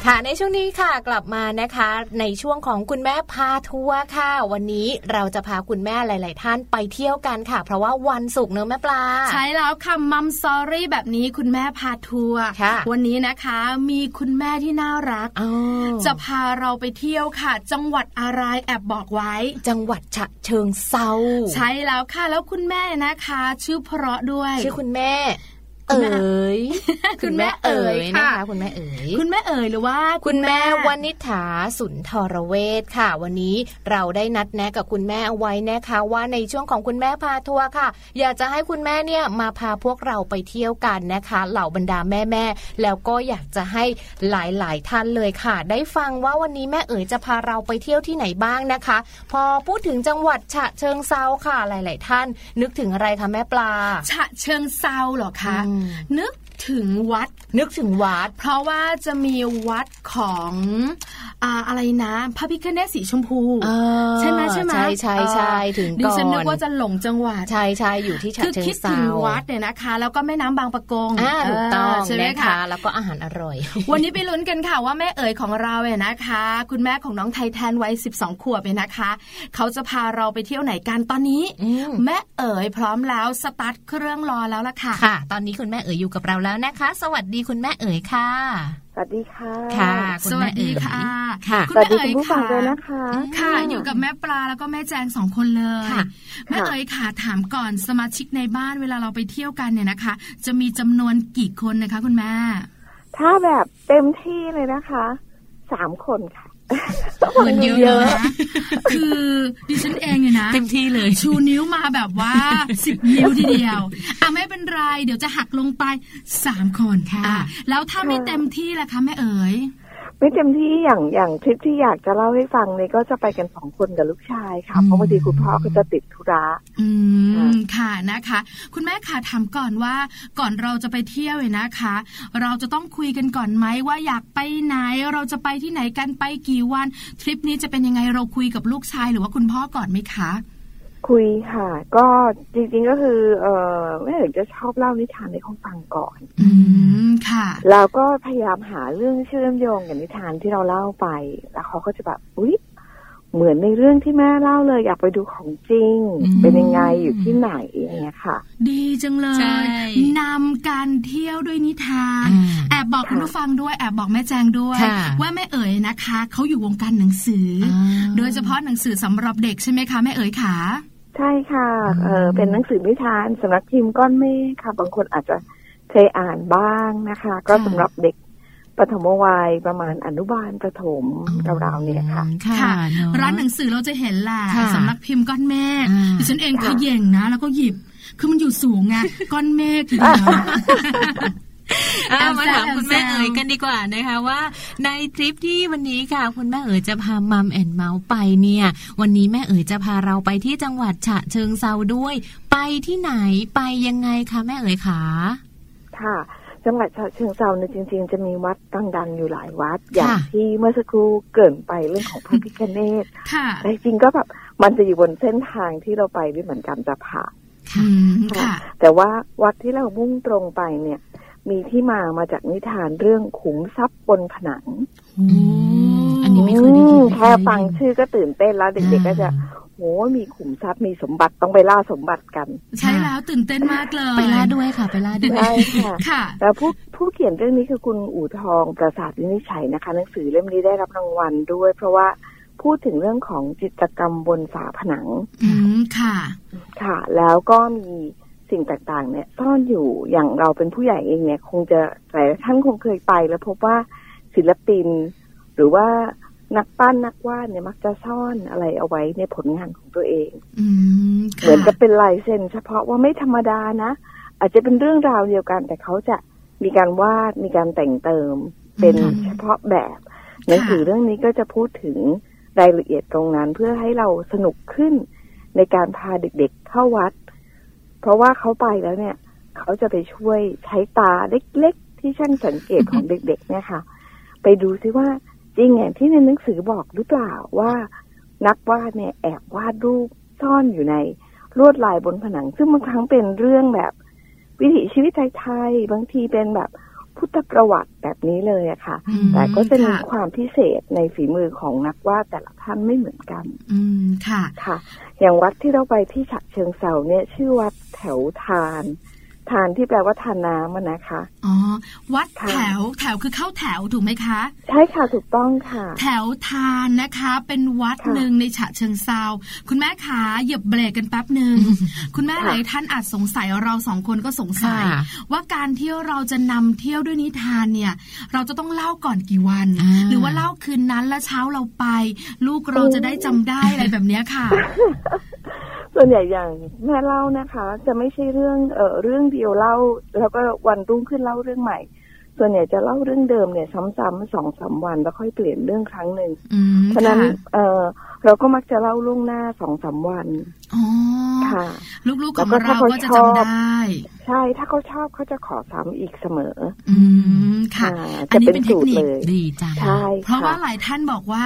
ค่ะในช่วงนี้ค่ะกลับมานะคะ ในช่วงของคุณแม่พาทัวร์ค่ะ วันนี้เราจะพาคุณแม่หลาย ๆ ท่านไปเที่ยวกันค่ะ เพราะว่าวันศุกร์เนอะแม่ปลา ใช่แล้วค่ะมัมซอรี่แบบนี้คุณแม่พาทัวร์ค่ะวันนี้นะคะมีคุณแม่ที่น่ารักอ๋อจะพาเราไปเที่ยวค่ะ จังหวัดอะไรแอบบอกไว้ จังหวัดฉะเชิงเซาใช่แล้วค่ะแล้วคุณแม่นะคะ ชื่อเพราะด้วย ชื่อคุณแม่คุ เอ๋ณแม่ยคุณแม่เอ๋ยนะค่ะคะคุณแม่เอ๋ยคุณแม่เอ๋ยหรือว่า คุณแม่วนิษฐาสุนทรเวชค่ะ วันนี้เราได้นัดแนะกับคุณแม่เอาไว้นะคะว่าในช่วงของคุณแม่พาทัวร์ค่ะ อยากจะให้คุณแม่เนี่ยมาพาพวกเราไปเที่ยวกันนะคะ เหล่าบรรดาแม่แม่ๆแล้วก็อยากจะให้หลายๆ ท่านเลยค่ะ ได้ฟังว่าวันนี้แม่เอ๋ยจะพาเราไปเที่ยวที่ไหนบ้างนะคะ พอพูดถึงจังหวัดฉะเชิงเซาค่ะหลาย ๆ ท่าน นึกถึงอะไรคะแม่ปลา ฉะเชิงเซาเหรอคะอืมนึกถึงวัด นึกถึงวัด เพราะว่าจะมีวัดของอ่าอะไรนะพระพิฆเนศสีชมพูเออใช่ไหมใช่ไหมใช่ใช่ใช่เออถึงดิก่อนฉันนึกว่าจะหลงจังหวัดใช่ใช่อยู่ที่ฉะคือเชิงคิดเซาถึงวัดเนี่ยนะคะ แล้วก็แม่น้ำบางปะกงอ่าถูกต้องเใช่ไหมนะคะคะแล้วก็อาหารอร่อย วันนี้ไปลุ้นกันค่ะว่าแม่เอ๋ยของเราเนี่ยนะคะ คุณแม่ของน้องไทแทนวัย12 ขวบเนี่ยนะคะ เขาจะพาเราไปเที่ยวไหนกันตอนนี้อืมแม่เอ๋ยพร้อมแล้วสตาร์ทเครื่องรอแล้วล่ะค่ะค่ะ ตอนนี้คุณแม่เอ๋ยอยู่กับเราแล้วนะคะ สวัสดีคุณแม่เอ๋ยค่ะสวัสดีค่ะ ค่ะคุณสแม่วัสเอ๋ดียค่ะ ค่ะคุณสวัสแม่ดีเอ๋คุยณผู้ฟังค่ะด้วยนะคะค่ะ อยู่กับแม่ปลาแล้วก็แม่แจงสองคนเลยค่ะแม่เอ๋ยค่ะ ถามก่อนสมาชิกในบ้านเวลาเราไปเที่ยวกันเนี่ยนะคะ จะมีจำนวนกี่คนนะคะ คุณแม่ ถ้าแบบเต็มที่เลยนะคะ สามคนค่ะ เหมือนเยอะนะคือดิฉันเองเนี่ยนะเต็มที่เลย ชูนิ้วมาแบบว่าสิบนิ้วทีเดียวอะไม่เป็นไร เดี๋ยวจะหักลงไปสามคนค่ะอ่แล้วถ้าไม่เต็มที่ล่ะคะแม่เอ๋ย ไม่เต็มที่อย่างอย่างทริปที่อยากจะเล่าให้ฟังเนี่ยก็จะไปกันสองคนกับลูกชายค่ะ เพราะบางทีคุณพ่อก็จะติดธุระอืมค่ะนะคะ คุณแม่ค่ะถามก่อนว่าก่อนเราจะไปเที่ยวเนี่ยนะคะ เราจะต้องคุยกันก่อนไหมว่าอยากไปไหนเราจะไปที่ไหนกันไปกี่วัน ทริปนี้จะเป็นยังไงเราคุยกับลูกชายหรือว่าคุณพ่อก่อนไหมคะ คุยค่ะ ก็จริงๆก็คือ เออแม่เอ๋ยจะชอบเล่านิทานให้เขาฟังก่อน อืมค่ะแล้วก็พยายามหาเรื่องเชื่อมโยงกับนิทานที่เราเล่าไป แล้วเขาก็จะแบบอุ๊ยเหมือนในเรื่องที่แม่เล่าเลยอยากไปดูของจริงอืมเป็นยังไงอยู่ที่ไหนอย่างเงี้ยค่ะ ดีจังเลใช่ยนำการเที่ยวด้วยนิทานอืมแอบบอกคุณผู้ฟังด้วยแอบบอกแม่แจงด้วยค่ะว่าแม่เอ๋ยนะคะเขาอยู่วงการหนังสือออ่าโดยเฉพาะหนังสือสำหรับเด็กใช่ไหมคะแม่เอ๋ยขา ใช่ค่ะเอออืมเป็นหนังสือนิทานสำนักพิมพ์ก้อนเมฆค่ะ บางคนอาจจะเคยอ่านบ้างนะคะ ก็สำหรับเด็กปฐมวัยประมาณอนุบาลประถมราวๆเนี่ยค่ะ ค่ะเอะร้านหนังสือเราจะเห็นแหละค่ะสำนักพิมพ์ก้อนเมฆอ่าดิฉันเองเขค่ะย่งนะ แล้วก็หยิบ คือมันอยู่สูงไงก้อนเมฆทีเดียว อะแอบแซวมาถามคุณแม่แอบแซวเอ๋ยกันดีกว่านะคะว่า ในทริปที่วันนี้ค่ะ คุณแม่เอ๋ยจะพามัมแอนเมาส์ไปเนี่ย วันนี้แม่เอ๋ยจะพาเราไปที่จังหวัดฉะเชิงเซาด้วย ไปที่ไหนไปยังไงคะแม่เอ๋ยขาค่ะจังหวัดฉะเชิงเซาเนี่ยจริง ๆ จะมีวัดดังๆอยู่หลายวัด อย่างที่เมื่อสักครู่เกรินไปเรื่องของพระพิฆเนศค่ะแต่จริงๆก็แบบมันจะอยู่บนเส้นทางที่เราไปด้วยเหมือนกันจะผ่านอืมค่ะแต่ว่าวัดที่เรามุ่งตรงไปเนี่ย มีที่มามาจากนิทานเรื่องขุมทรัพย์บนผนังอืมอันนี้ไม่เคยได้ยินอืมไม่เยแค่ได้ยินฟังชื่อก็ตื่นเต้นแล้วเด็กๆก็จะอ่าโหมีขุมทรัพย์มีสมบัติต้องไปล่าสมบัติกัน ใช่แล้วตื่นเต้นมากเลยไปล่าด้วยค่ะ ไปล่าด้วยใช่ค่ะค่ะแต่ผู้ผู้เขียนเรื่องนี้คือคุณอู่ทองประสาทวินิจฉัยนะคะ หนังสือเล่มนี้ได้รับรางวัลด้วย เพราะว่าพูดถึงเรื่องของจิตรกรรมบนฝาผนัง อืมค่ะ ค่ะ แล้วก็มี สิ่งต่างๆ เนี่ยซ่อนอยู่อย่างเราเป็นผู้ใหญ่เองเนี่ย คงจะหลายท่านคงเคยไป แล้วพบว่าศิลปิน หรือว่านักปั้นนักวาดเนี่ยมักจะซ่อนอะไรเอาไว้ในผลงานของตัวเองอืมเหมือนค่ะจะเป็นลายเซ็นเฉพาะว่าไม่ธรรมดานะ อาจจะเป็นเรื่องราวเดียวกัน แต่เขาจะมีการวาดมีการแต่งเติม เป็นอืมเฉพาะแบบหนังสือเรื่องนี้ก็จะพูดถึงรายละเอียดตรงนั้นเพื่อให้เราสนุกขึ้นในการพาเด็กๆเข้าวัด เพราะว่าเขาไปแล้วเนี่ย เขาจะไปช่วยใช้ตาเล็กๆ ที่ช่างสังเกตของเด็กๆเนี่ยค่ะ ไปดูซิว่าจริงอย่างที่ในหนังสือบอกหรือเปล่าว่า นักวาดเนี่ยแอบวาดรูปซ่อนอยู่ในลวดลายบนผนัง ซึ่งบางครั้งเป็นเรื่องแบบ วิถีชีวิตไทยๆบางทีเป็นแบบ พุทธประวัติแบบนี้เลยอะค่ะอืมแต่ก็จะมีค่ะความพิเศษในฝีมือของนักวาดแต่ละท่านไม่เหมือนกัน อืมค่ะค่ะ อย่างวัดที่เราไปที่ฉะเชิงเซาเนี่ย ชื่อวัดแถวทาน ทานที่แปลว่าทานน้ำอะนะคะ อ๋อ วัดค่ะแถวแถวคือเข้าแถวถูกไหมคะ ใช่ค่ะถูกต้องค่ะ แถวทานนะคะ เป็นวัดค่ะหนึ่งในฉะเชิงเซาคุณแม่ขาเหยียบเบรกกันแป๊บหนึ่งคุณแม่ค่ะหลายท่านอาจสงสัยเราสองคนก็สงสัยค่ะว่าการเที่ยวเราจะนำเที่ยวด้วยนิทานเนี่ย เราจะต้องเล่าก่อนกี่วันอ่าหรือว่าเล่าคืนนั้นแล้วเช้าเราไป ลูกเราจะได้จำได้อะไรแบบเนี้ยค่ะ ส่วนใหญ่อย่างแม่เล่านะคะ จะไม่ใช่เรื่องเออเรื่องเดียวเล่า แล้วก็วันรุ่งขึ้นเล่าเรื่องใหม่ ส่วนใหญ่จะเล่าเรื่องเดิมเนี่ย ซ้ำๆสองสามวันแล้วค่อยเปลี่ยนเรื่องครั้งหนึ่งอืมเพราะฉะนั้นค่ะเออเราก็มักจะเล่าล่วงหน้าสองสามวันอ๋อค่ะลูกๆของแล้วก็เราถ้าเขาก็จะชอบจำได้ ใช่ถ้าเขาชอบเขาจะขอซ้ำอีกเสมอ อืมค่ะอ่าอัจะนนี้เป็นเป็นเทสูคตรนิคเลยดีจังใช่เพราะค่ะว่าหลายท่านบอกว่า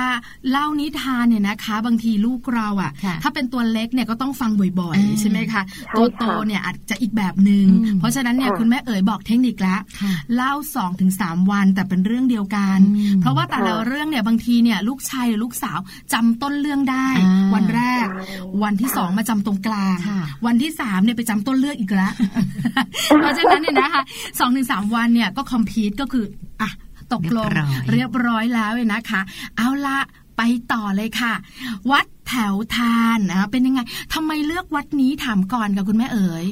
เล่านิทานเนี่ยนะคะ บางทีลูกเราอะค่ะถ้าเป็นตัวเล็กเนี่ยก็ต้องฟังบ่อยอ่าๆใช่ไหมคะใช่ตัวโตค่ะเนี่ยอาจจะอีกแบบหนึง่งอืมเพราะฉะนั้นเนี่ยค่ะคุณแม่เอ๋ยบอกเทคนิคละค่ะเล่า2อถึงสวันแต่เป็นเรื่องเดียวกันอืมเพราะว่าแต่ละค่ะเรื่องเนี่ยบางทีเนี่ยลูกชายหรือลูกสาวจำต้นเรื่องได้อ่าวันแรกใช่วันที่ค่ะสองมาจำตรงกลางค่ะวันที่สามเนี่ยไปจำต้นเรื่องอีกแล้วเพราะฉะนั้นเนี่ยนะคะสองถึงสามวันเนี่ยก็คอมพีทก็คืออะตกลงเรียบร้อยเรียบร้อยแล้วเลยนะคะ เอาละไปต่อเลยค่ะ วัดแถวทานนะคะเป็นยังไงทำไมเลือกวัดนี้ถามก่อนกับคุณแม่เอ๋ย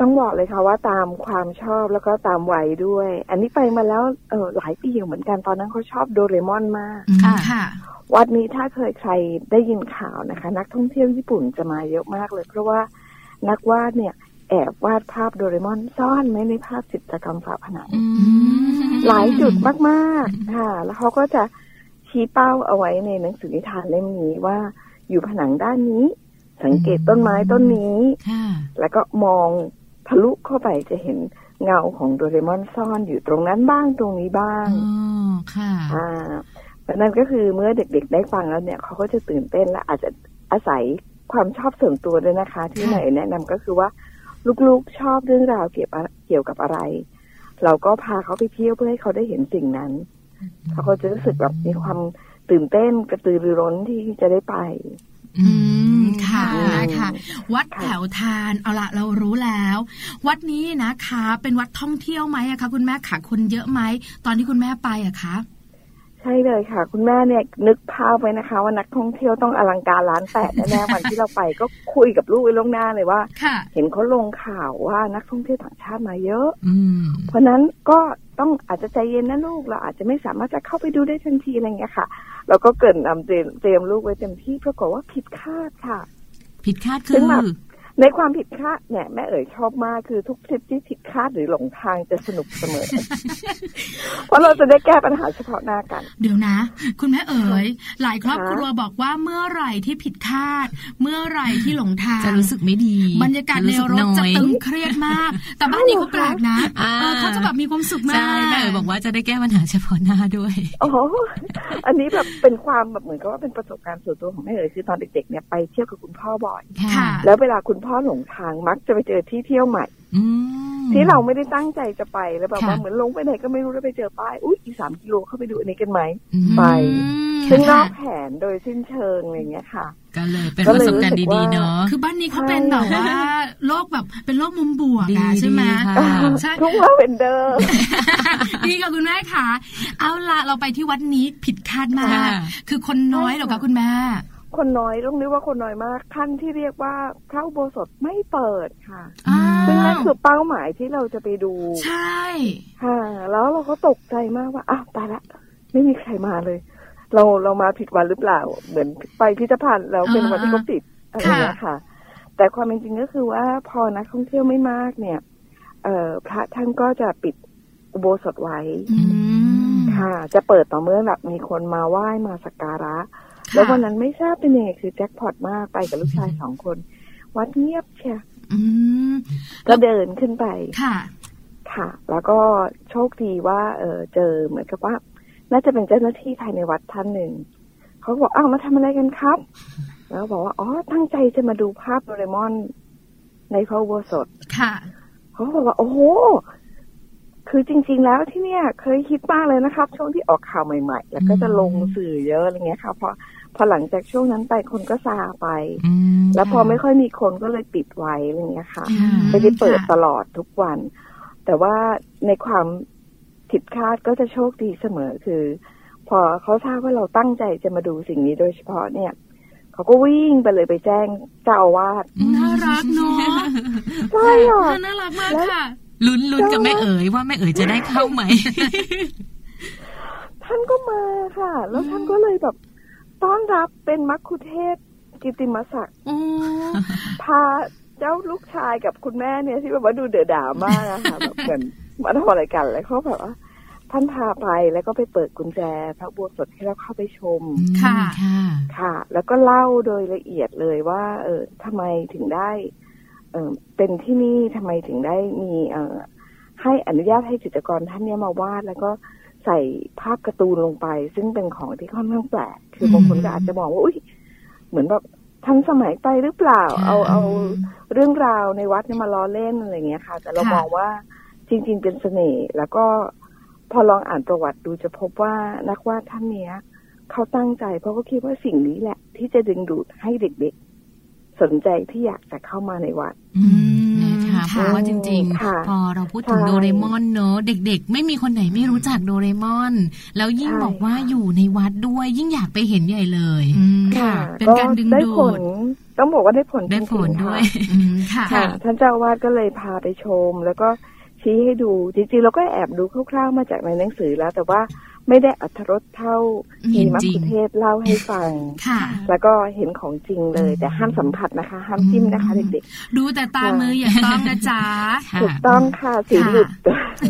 ต้องบอกเลยค่ะว่าตามความชอบแล้วก็ตามวัยด้วย อันนี้ไปมาแล้วเออหลายปีอยู่เหมือนกันตอนนั้นเขาชอบโดเรมอนมากค่ะค่ะ วัดนี้ถ้าเคยใครได้ยินข่าวนะคะ นักท่องเที่ยวญี่ปุ่นจะมาเยอะมากเลย เพราะว่านักวาดเนี่ย แอบวาดภาพโดเรมอนซ่อนไว้ในภาพจิตรกรรมฝาผนังอืมหลายจุดมากๆค่ะ แล้วเขาก็จะชี้เป้าเอาไว้ในหนังสือนิทานเล่มนี้ว่าอยู่ผนังด้านนี้ สังเกตต้นไม้ต้นนี้ค่ะแล้วก็มองทะลุเข้าไปจะเห็นเงาของโดเรมอนซ่อนอยู่ตรงนั้นบ้างตรงนี้บ้างอ๋อค่ะ อ่าเพราะนั้นก็คือเมื่อเด็กๆ ได้ฟังแล้วเนี่ยเขาก็จะตื่นเต้นและอาจจะอาศัยความชอบส่วนตัวด้วยนะคะ ที่ค่ะไหนแนะนำก็คือว่าลูกๆชอบเรื่องราวเกี่ยวกับเกี่ยวกับอะไร เราก็พาเขาไปเที่ยวเพื่อให้เขาได้เห็นสิ่งนั้นเขาก็จะรู้สึกแบบมีความตื่นเต้นกระตือรือร้นที่จะได้ไป อืมค่ะอืมค่ะ วัดค่ะแถวทานเอาละเรารู้แล้ว วัดนี้นะคะ เป็นวัดท่องเที่ยวไหมอะคะคุณแม่ขาคนเยอะไหมตอนที่คุณแม่ไปอะคะ ใช่เลยค่ะ คุณแม่เนี่ยนึกภาพไว้นะคะ ว่านักท่องเที่ยวต้องอลังการร้านแตกแน่ๆวันที่เราไปก็คุยกับลูกไว้ล่วงหน้าเลยว่าค่ะเห็นเขาลงข่าวว่านักท่องเที่ยวต่างชาติมาเยอะอืมเพราะนั้นก็ต้องอาจจะใจเย็นนะลูกเราอาจจะไม่สามารถจะเข้าไปดูได้ทันทีอะไรเงี้ยค่ะ เราก็เกรินนำเตรียมเตรียมลูกไว้เต็มที่ปรากฏว่าผิดคาดค่ะ ผิดคาดคืซึ่องแบบ ในความผิดคาดเนี่ยแม่เอ๋ยชอบมากคือทุกทริปที่ผิดคาดหรือหลงทางจะสนุกเสมอ เพราะเราจะได้แก้ปัญหาเฉพาะหน้ากัน เดี๋ยวนะ คุณแม่เอ๋ยหลายครอบครัวบอกว่าเมื่อไหร่ที่ผิดคาด เมื่อไหร่ที่หลงทางจะรู้สึกไม่ดี บรรยากาศในรถจะตึงเครียดมาก แต่บ้านนี้เขาแปลกนะอ่าเออเขาจะแบบมีความสุขมาใช่กแม่เอ๋ยบอกว่าจะได้แก้ปัญหาเฉพาะหน้าด้วยโอ้โหอันนี้แบบเป็นความแบบเหมือนกับว่าเป็นประสบการณ์ส่วนตัวของแม่เอ๋ยคือตอนเด็กๆเนี่ยไปเที่ยวกับคุณพ่อบ่อยค่ะแล้วเวลาคุณพ่อหลงทางมักจะไปเจอที่เที่ยวใหม่อืมที่เราไม่ได้ตั้งใจจะไปแล้วแบบค่ะว่าเหมือนลงไปไหนก็ไม่รู้แล้วไปเจอป้ายอุ้ยอีกสามกิโลเข้าไปดูอันนี้กันไหมอืมไปอืมซึ่งนค่ะอกแผนโดยสิ้นเชิงอะไรอย่างเงี้ยค่ะก็เลยเป็นก็ประเลยสบการณ์รู้สึกดีว่าๆเนาะคือบ้านนี้เขาเป็นแบบว่าโลกแบบเป็นโลกมุมบวกดีอะใช่ไหมดีค่ะใช่ทุกว่าเป็นเดิมดีค่ะคุณแม่ค่ะ เอาละเราไปที่วัดนี้ผิดคาดมากค่ะคือคนน้อยเหรอคะคุณแม่ คนน้อยต้องเรียกว่าคนน้อยมากท่านที่เรียกว่าพระอุโบสถไม่เปิดค่ะอ้าวซึ่งนั่นคือเป้าหมายที่เราจะไปดู ใช่ค่ะ แล้วเราก็ตกใจมากว่าอ้าวตายละ ไม่มีใครมาเลย เราเรามาผิดวันหรือเปล่า เหมือนไปพิพิธภัณฑ์แล้วเป็นวันที่เขาปิดอะไรอย่างเงี้ยค่ะ แต่ความเป็นจริงก็คือว่าพอนักท่องเที่ยวไม่มากเนี่ย เอ่อพระท่านก็จะปิดอุโบสถไว้อืมค่ะ จะเปิดต่อเมื่อแบบมีคนมาไหว้มาสักการะ แล้ววันนั้นไม่ทราบเป็นยังไงคือแจ็คพอตมากไปกับลูกชายสองคน วัดเงียบเชียอืมก็เดินขึ้นไปค่ะ ค่ะ แล้วก็โชคดีว่า เออเจอเหมือนกับว่า น่าจะเป็นเจ้าหน้าที่ภายในวัดท่านหนึ่งเขาบอกอ้าวมาทำอะไรกันครับ แล้วบอกว่าอ๋อตั้งใจจะมาดูภาพโดเรมอนในพระอุโบสถค่ะเขาก็บอกว่า โอ้โหคือจริง ๆ แล้วที่เนี่ย เคยคิดมากเลยนะครับ ช่วงที่ออกข่าวใหม่ ๆ แล้วก็จะลงสื่อเยอะอะไรเงี้ยค่ะพอ พอหลังจากช่วงนั้นไปคนก็ซาไปอืมแล้วพอไม่ค่อยมีคนก็เลยปิดไว้อะไรเงี้ยค่ะอืมไม่ได้เปิดค่ะตลอดทุกวัน แต่ว่าในความผิดคาดก็จะโชคดีเสมอคือ พอเขาทราบว่าเราตั้งใจจะมาดูสิ่งนี้โดยเฉพาะเนี่ยเขาก็วิ่งไปเลยไปแจ้งเจ้าอาวาสน่ารักเนาะใช่ค่ะน่ารักมากค่ะลุ้นลุ้นกับแม่เอ๋ยว่าแม่เอ๋ยจะได้เข้าไหมท่านก็มาค่ะ แล้วท่านก็เลยแบบ ต้อนรับเป็นมัคคุเทศก์กิตติมศักดิ์โอ้พาเจ้าลูกชายกับคุณแม่เนี่ยที่แบบว่าดูเดือดด่ามากอะค่ะแบบเหมือนมาทำอะไรกันแล้วเขาแบบว่าท่านพาไปแล้วก็ไปเปิดกุญแจ พระอุโบสถให้เราเข้าไปชมค่ะค่ะ ค่ะ แล้วก็เล่าโดยละเอียดเลยว่า เออทำไมถึงได้ เออเป็นที่นี่ทำไมถึงได้มี เออให้อนุญาตให้จิตรกรท่านเนี้ยมาวาดแล้วก็ ใส่ภาพการ์ตูนลงไป ซึ่งเป็นของที่ค่อนข้างแปลก คือมบางคนก็อาจจะมองว่าอุ้ยเหมือนแบบทันสมัยไปหรือเปล่า เอาเอาเรื่องราวในวัดเนี่ยมาล้อเล่นอะไรเงี้ยค่ะ แต่เราค่ะมองว่าจริง ๆ เป็นเสน่ห์แล้วก็พอลองอ่านประวัติดูจะพบว่านักวาดท่านเนี้ยเขาตั้งใจเพราะเขาคิดว่าสิ่งนี้แหละ ที่จะดึงดูดให้เด็กๆ สนใจที่อยากจะเข้ามาในวัดอืมนะคะค่ะ เพราะว่าจริงค่ะๆพอเราพูดถึงใช่โดเรมอนเนอะเด็ก ๆ ไม่มีคนไหนไม่รู้จักโดเรมอน แล้วยิ่งใช่บอกว่าอยู่ในวัดด้วยยิ่งอยากไปเห็นใหญ่เลยอืมค่ะ เป็นการดึงได้ดูผดลต้องบอกว่าได้ผลได้ผลจริงๆด้วยค่ะอืมค่ะค่ะท่านเจ้าอาวาสก็เลยพาไปชม แล้วก็ชี้ให้ดูจริงๆเราก็แอบดูคร่าวๆมาจากในหนังสือแล้ว แต่ว่า ไม่ได้อัธรสเท่าเห็นมีมัคจริงคุเทศก์เล่าให้ฟังค่ะแล้วก็เห็นของจริงเลย แต่ห้ามสัมผัสนะคะ ห้ามจิ้มนะคะเด็กดูแต่ตามืออย่าต้องนะจ๊ะค่ะๆถูกต้องค่ะสีหลุด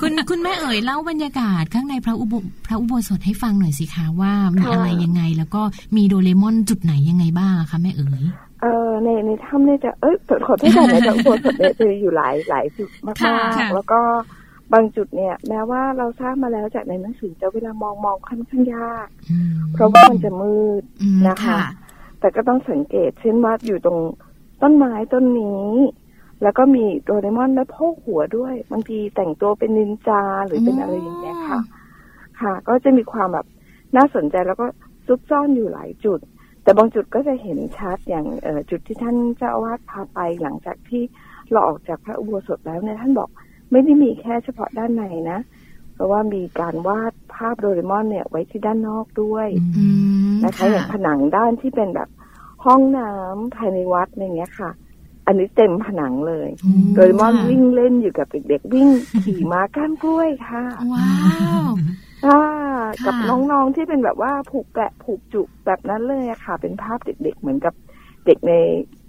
คุณคุณแม่เอ๋ยเล่าบรรยากาศข้างในพระอุโบพระอุโบสถให้ฟังหน่อยสิคะว่ามีค่ะอะไรยังไง แล้วก็มีโดเรมอนจุดไหนยังไงบ้างอะคะแม่เอ๋ยเออในในถ้ำเนี่ยจะเอ้ยขอโทษค่ะในพระอุโบสถเนี่ยจะมีอยู่หลายหลายจุดมากค่ะๆแล้วก็ บางจุดเนี่ย แม้ว่าเราทราบมาแล้วจากในหนังสือแต่เวลามองมองค่อนข้างยากอืมเพราะว่ามันจะมืดอืมนะคะค่ะแต่ก็ต้องสังเกต เช่นว่าอยู่ตรงต้นไม้ต้นนี้ แล้วก็มีโดเรมอนและโพกหัวด้วย บางทีแต่งตัวเป็นนินจาหรือเป็นอะไรอย่างเงี้ยค่ะ ค่ะ ก็จะมีความแบบน่าสนใจแล้วก็ซุกซ่อนอยู่หลายจุด แต่บางจุดก็จะเห็นชัดอย่างเอ่อจุดที่ท่านเจ้าอาวาสพาไปหลังจากที่เราออกจากพระอุโบสถแล้วเนี่ยท่านบอก ไม่ได้มีแค่เฉพาะด้านในนะ เพราะว่ามีการวาดภาพโดเรมอนเนี่ยไว้ที่ด้านนอกด้วยอืมนะคะอย่างผนังด้านที่เป็นแบบห้องน้ำภายในวัดอย่างเงี้ยค่ะ อันนี้เต็มผนังเลยอืมโดเรมอนวิ่งเล่นอยู่กับเด็กๆวิ่งขี่ม้าก้านกล้วยค่ะ ว้าวอ่าค่ะกับน้องๆที่เป็นแบบว่าผูกแกะผูกจุกแบบนั้นเลยอะค่ะ เป็นภาพเด็กๆเหมือนกับเด็กในเอ่อ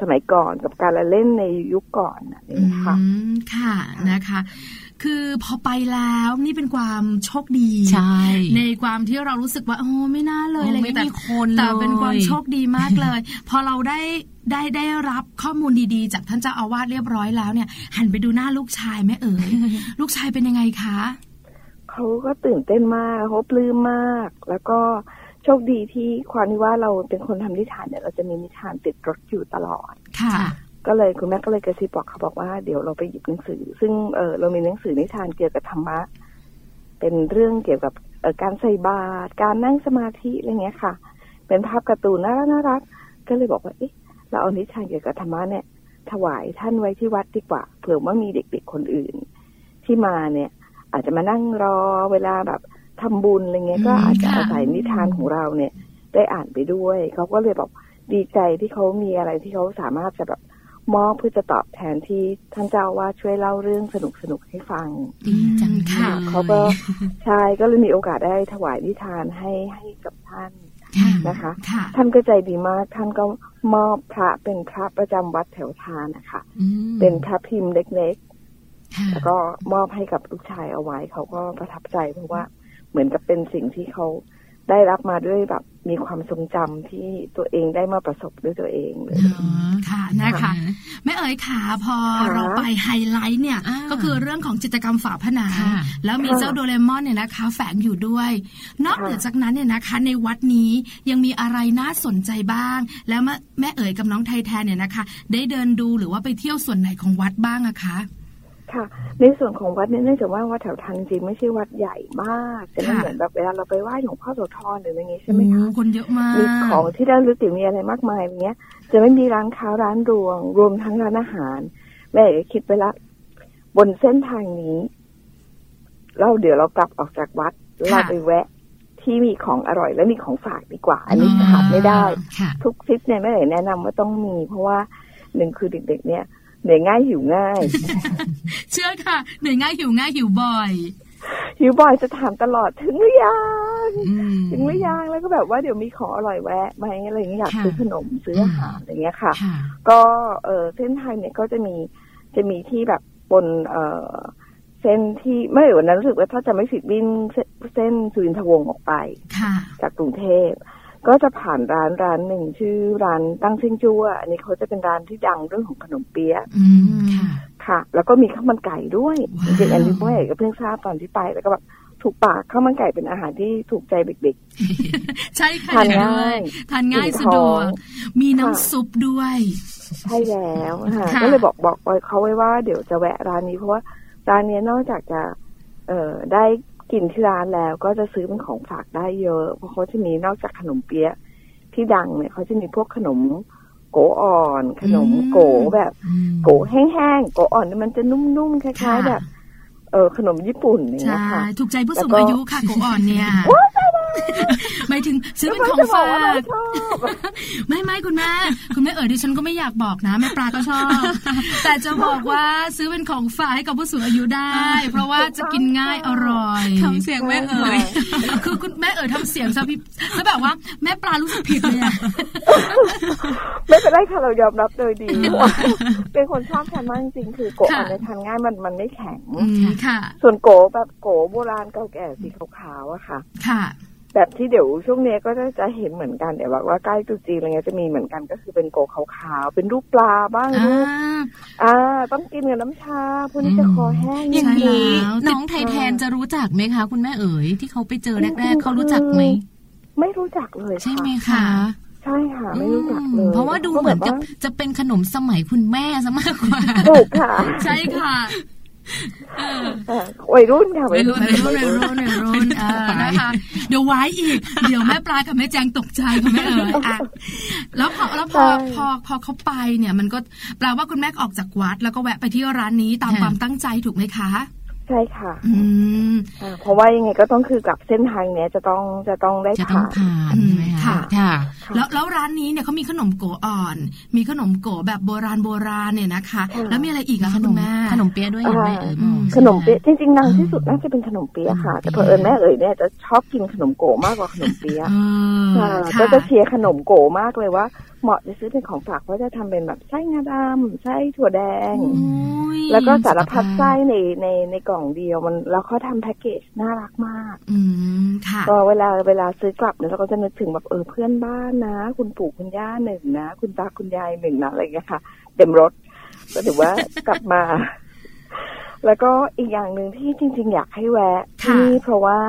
สมัยก่อนกับการละเล่นในยุคก่อนอะนี่ค่ะอืมค่ะนะคะ คือพอไปแล้วนี่เป็นความโชคดีใช่ในความที่เรารู้สึกว่าโอ้ไม่น่าเลยอะไรไม่เงี้ยแต่มีคนเลยแต่เป็นความโชคดีมากเลย พอเราได้ได้ได้รับข้อมูลดีๆ จากท่านเจ้าอาวาสเรียบร้อยแล้วเนี่ย หันไปดูหน้าลูกชายแม่เอ๋ยลูกชายเป็นยังไงคะเขาก็ตื่นเต้นมากเขาปลื้มมาก แล้วก็ โชคดีที่ความที่ว่าเราเป็นคนทำนิทานเนี่ยเราจะมีนิทานติดรถอยู่ตลอด ค่ะ ก็เลยคุณแม่ก็เลยกระซิบบอกเขาบอกว่าเดี๋ยวเราไปหยิบหนังสือ ซึ่งเออเรามีหนังสือนิทานเกี่ยวกับธรรมะเป็นเรื่องเกี่ยวกับเอ่อการใส่บาตรการนั่งสมาธิอะไรเงี้ยค่ะ เป็นภาพการ์ตูนน่ารักน่ารักก็เลยบอกว่าเอ๊ะเราเอานิทานเกี่ยวกับธรรมะเนี่ย ถวายท่านไว้ที่วัดดีกว่าเผื่อว่ามีเด็กๆคนอื่น ที่มาเนี่ย อาจจะมานั่งรอเวลาแบบ ทำบุญอะไรเงี้ยก็อืมอาจจะค่ะอาศัยนิทานของเราเนี่ย ได้อ่านไปด้วยเขาก็เลยบอกดีใจที่เขามีอะไรที่เขาสามารถจะแบบมอบเพื่อจะตอบแทนที่ท่านเจ้าอาว่าสช่วยเล่าเรื่องสนุกสนุกๆให้ฟังดีจังค่ะลยเขาก็ใช่ก็เลยมีโอกาสได้ถวายนิทานให้ให้กับท่านค่ะนะคะค่ะท่านก็ใจดีมาก ท่านก็มอบพระเป็นพระประจำวัดแถวทานนะคะอืมเป็นพระพิมพ์เล็กค่ะๆแล้วก็มอบให้กับลูกชายเอาไว้เขาก็ประทับใจเพราะว่าเห มือนกับเป็นสิ่งที่เขาได้รับมาด้วยแบบมีความทรงจำที่ตัวเองได้มาประสบด้วยตัวเองเลยอ๋อค่ะนะคะแม่เอ๋ยขาพอค่ะเราไปไฮไลท์เนี่ยอ่าก็คือเรื่องของจิตรกรรมฝาผนังค่ะแล้วมีค่ะเจ้าโดเรมอนเนี่ยนะคะ แฝงอยู่ด้วย นอกค่ะเหนือจากนั้นเนี่ยนะคะ ในวัดนี้ยังมีอะไรน่าสนใจบ้าง แล้วแม่แม่เอ๋ยกับน้องไทยแทนเนี่ยนะคะ ได้เดินดูหรือว่าไปเที่ยวส่วนไหนของวัดบ้างอะคะ ค่ะ ในส่วนของวัดเนี่ยเนื่องจากว่าวัดแถวทานจริงๆไม่ใช่วัดใหญ่มากจะไม่ค่ะเหมือนแบบเวลาเราไปไหว้หลวงพ่อโสธรหรืออะไรอย่างงี้ใช่ไหมคะโอ้คนเยอะมากมีของที่ระลึกหรือมีอะไรมากมายอย่างเงี้ย จะไม่มีร้านค้าร้านรวง รวมทั้งร้านอาหารแม่ก็คิดไปละบนเส้นทางนี้ เราเดี๋ยวเรากลับออกจากวัดแล้วเราไปแวะที่มีของอร่อยและมีของฝากดีกว่า อันนี้ขาดไม่ได้ค่ะทุกทริปเนี่ยแม่เลยแนะนำว่าต้องมี เพราะว่าหนึ่งคือเด็กๆเนี่ย เหนื่อยง่ายหิวง่าย เชื่อค่ะเหนื่อยง่ายหิวง่ายหิวบ่อยหิวบ่อยจะถามตลอดถึงหรือยังอืมถึงหรือยังแล้วก็แบบว่าเดี๋ยวมีของอร่อยแวะไหมอะไรอย่างเงี้ยอยากค่ะซื้อขนมซื้ออาหารอะไรเงี้ยค่ะค่ะ ก็เออเส้นทางเนี่ยก็จะมีจะมีที่แบบบนเออเส้นส้นที่ไม่วันนั้นรู้สึกว่าถ้าจะไม่ผิดวิ่งเส้นเส้นสุรินทวงศ์ออกไปค่ะจากกรุงเทพ ก็จะผ่านร้านร้านหนึ่งชื่อร้านตั้งเส้นจั่วอันนี้เขาจะเป็นร้านที่ดังเรื่องของขนมเปี๊ยะอืมค่ะค่ะ แล้วก็มีข้าวมันไก่ด้วยว้าวจริงๆอันนี้พ่อเอกก็เพิ่งทราบตอนที่ไปแล้วก็แบบถูกปากข้าวมันไก่เป็นอาหารที่ถูกใจเด็กใช่ค่ะทานเห็นง่าด้วยยทานง่ายอิ่มสะดวกท้องมีน้ำค่ะซุปด้วยๆใช่แล้วค่ะค่ะก็เลยบอกบอกไว้เขาไว้ว่าเดี๋ยวจะแวะร้านนี้เพราะว่าร้านเนี้ยนอกจากจะเอ่อได้ กินที่ร้านแล้วก็จะซื้อเป็นของฝากได้เยอะ เพราะเขาจะมีนอกจากขนมเปี๊ยะที่ดังเนี่ยเขาจะมีพวกขนมโกอ่อน ขนมโกแบบอืมโกแห้งๆโกอ่อนเนี่ยมันจะนุ่มๆคล้ายค่ะๆแบบเออขนมญี่ปุ่นอย่างใช่เงี้ยค่ะถูกใจผู้สูงแล้วก็อายุค่ะโกอ่อนเนี่ย หมายถึงซื้อเป็นของจะบฝาอกว่าเรากชอบไม่ไม่คุณแม่คุณแม่เอ๋ยดิฉันก็ไม่อยากบอกนะแม่ปลาก็ชอบ แต่จะบอกว่าซื้อเป็นของฝากให้กับผู้สูงอายุได้ เพราะว่าจะกินง่ายอร่อยทำเสียงแม่เอ๋ยคือคุณแม่เอ๋ยทำเสียงซะพี่ซะแบบว่าแม่ปลารู้สึกผิดเลยอะไม่เป็นไรค่ะเรายอมรับโดยดีว่าเป็นคนชอบทานมากจริงๆคือโกอ่อนเนี่ยทานง่ายมันมันไม่แข็งอืมค่ะ ส่วนโกแบบโกโบราณเก่าแก่สีขาวๆอะค่ะ ค่ะ แบบที่เดี๋ยวช่วงเนี้ยก็จะจะเห็นเหมือนกันเดี๋ยวแบบว่าใกล้ตรุษจีนอะไรเงี้ยจะมีเหมือนกันก็คือเป็นโกขาวๆเป็นรูปปลาบ้างอ่รูปาอ่าต้องกินกับน้ำชาพวกนี้จะคอแห้งอย่างใช่นี้แล้วน้องไทยแทนจะรู้จักไหมคะ คุณแม่เอ๋ยที่เขาไปเจอแรก ๆ เขารู้จักไหมไม่รู้จักเลยใช่ค่ะไหมคะใช่ค่ะไม่รู้จักเลยเพราะว่าดูเหมือนกับแบบว่าจะเป็นขนมสมัยคุณแม่ซะมากกว่าถูกค่ะ ใช่ค่ะอ่า วัยรุ่นค่ะวัยรุ่นวัยรุ่นวัยรุ่นวัยรุ่นเออนะคะเดี๋ยวไว้อีก เดี๋ยวแม่ปลากับแม่แจงตกใจค่ะแม่เอ๋ยอะแล้วพอแล้วพอพอพอเขาไปเนี่ย มันก็แปลว่าคุณแม่ออกจากวัด แล้วก็แวะไปที่ร้านนี้ตามค่ะความตั้งใจถูกไหมคะ ใช่ค่ะ อืมอ่าเพราะว่ายังไงก็ต้องคือกลับเส้นทางเนี้ยจะต้องจะต้องได้จะต้องผ่านผ่านใช่ไหมคะค่ะค่ะค่ะ แล้วแล้วร้านนี้เนี่ยเขามีขนมโกอ่อน มีขนมโกแบบโบราณโบราณเนี่ยนะคะค่ะแล้วมีอะไรอีกอะขคะนคุมณแม่ขนมเปี๊ยะด้วยอย่างแม่เอ๋ยบอกขนมเปี๊ยะใช่ไหจริงๆดังที่สุดน่าจะเป็นขนมเปี๊ยะค่ะ แต่เผอิญแม่เอ๋ยเนี่ยจะชอบกินขนมโกมากกว่าขนมเปี๊ยะเออค่ะค่ะก็จะเชียร์ขนมโกมากเลยว่าเหมาะจะซื้อเป็นของฝากเพราะจะทำเป็นแบบไส้งาดำไส้ถั่วแดงโอ้ยแล้วก็สารพัดสุขภาพไส้ในในในกล่องเดียวมัน แล้วเขาทำแพ็กเกจน่ารักมาก อืมค่ะก็เวลาเวลาซื้อกลับเนี่ยเราก็จะนึกถึงแบบเออเพื่อนบ้านนะ คุณปู่คุณย่าหนึ่งนะ คุณตาคุณยายหนึ่งนะอะไรอย่างเงี้ยค่ะเต็มรถก็ถือว่ากลับมา แล้วก็อีกอย่างหนึ่งที่จริง ๆ อยากให้แวะที่ค่ะนี่เพราะว่า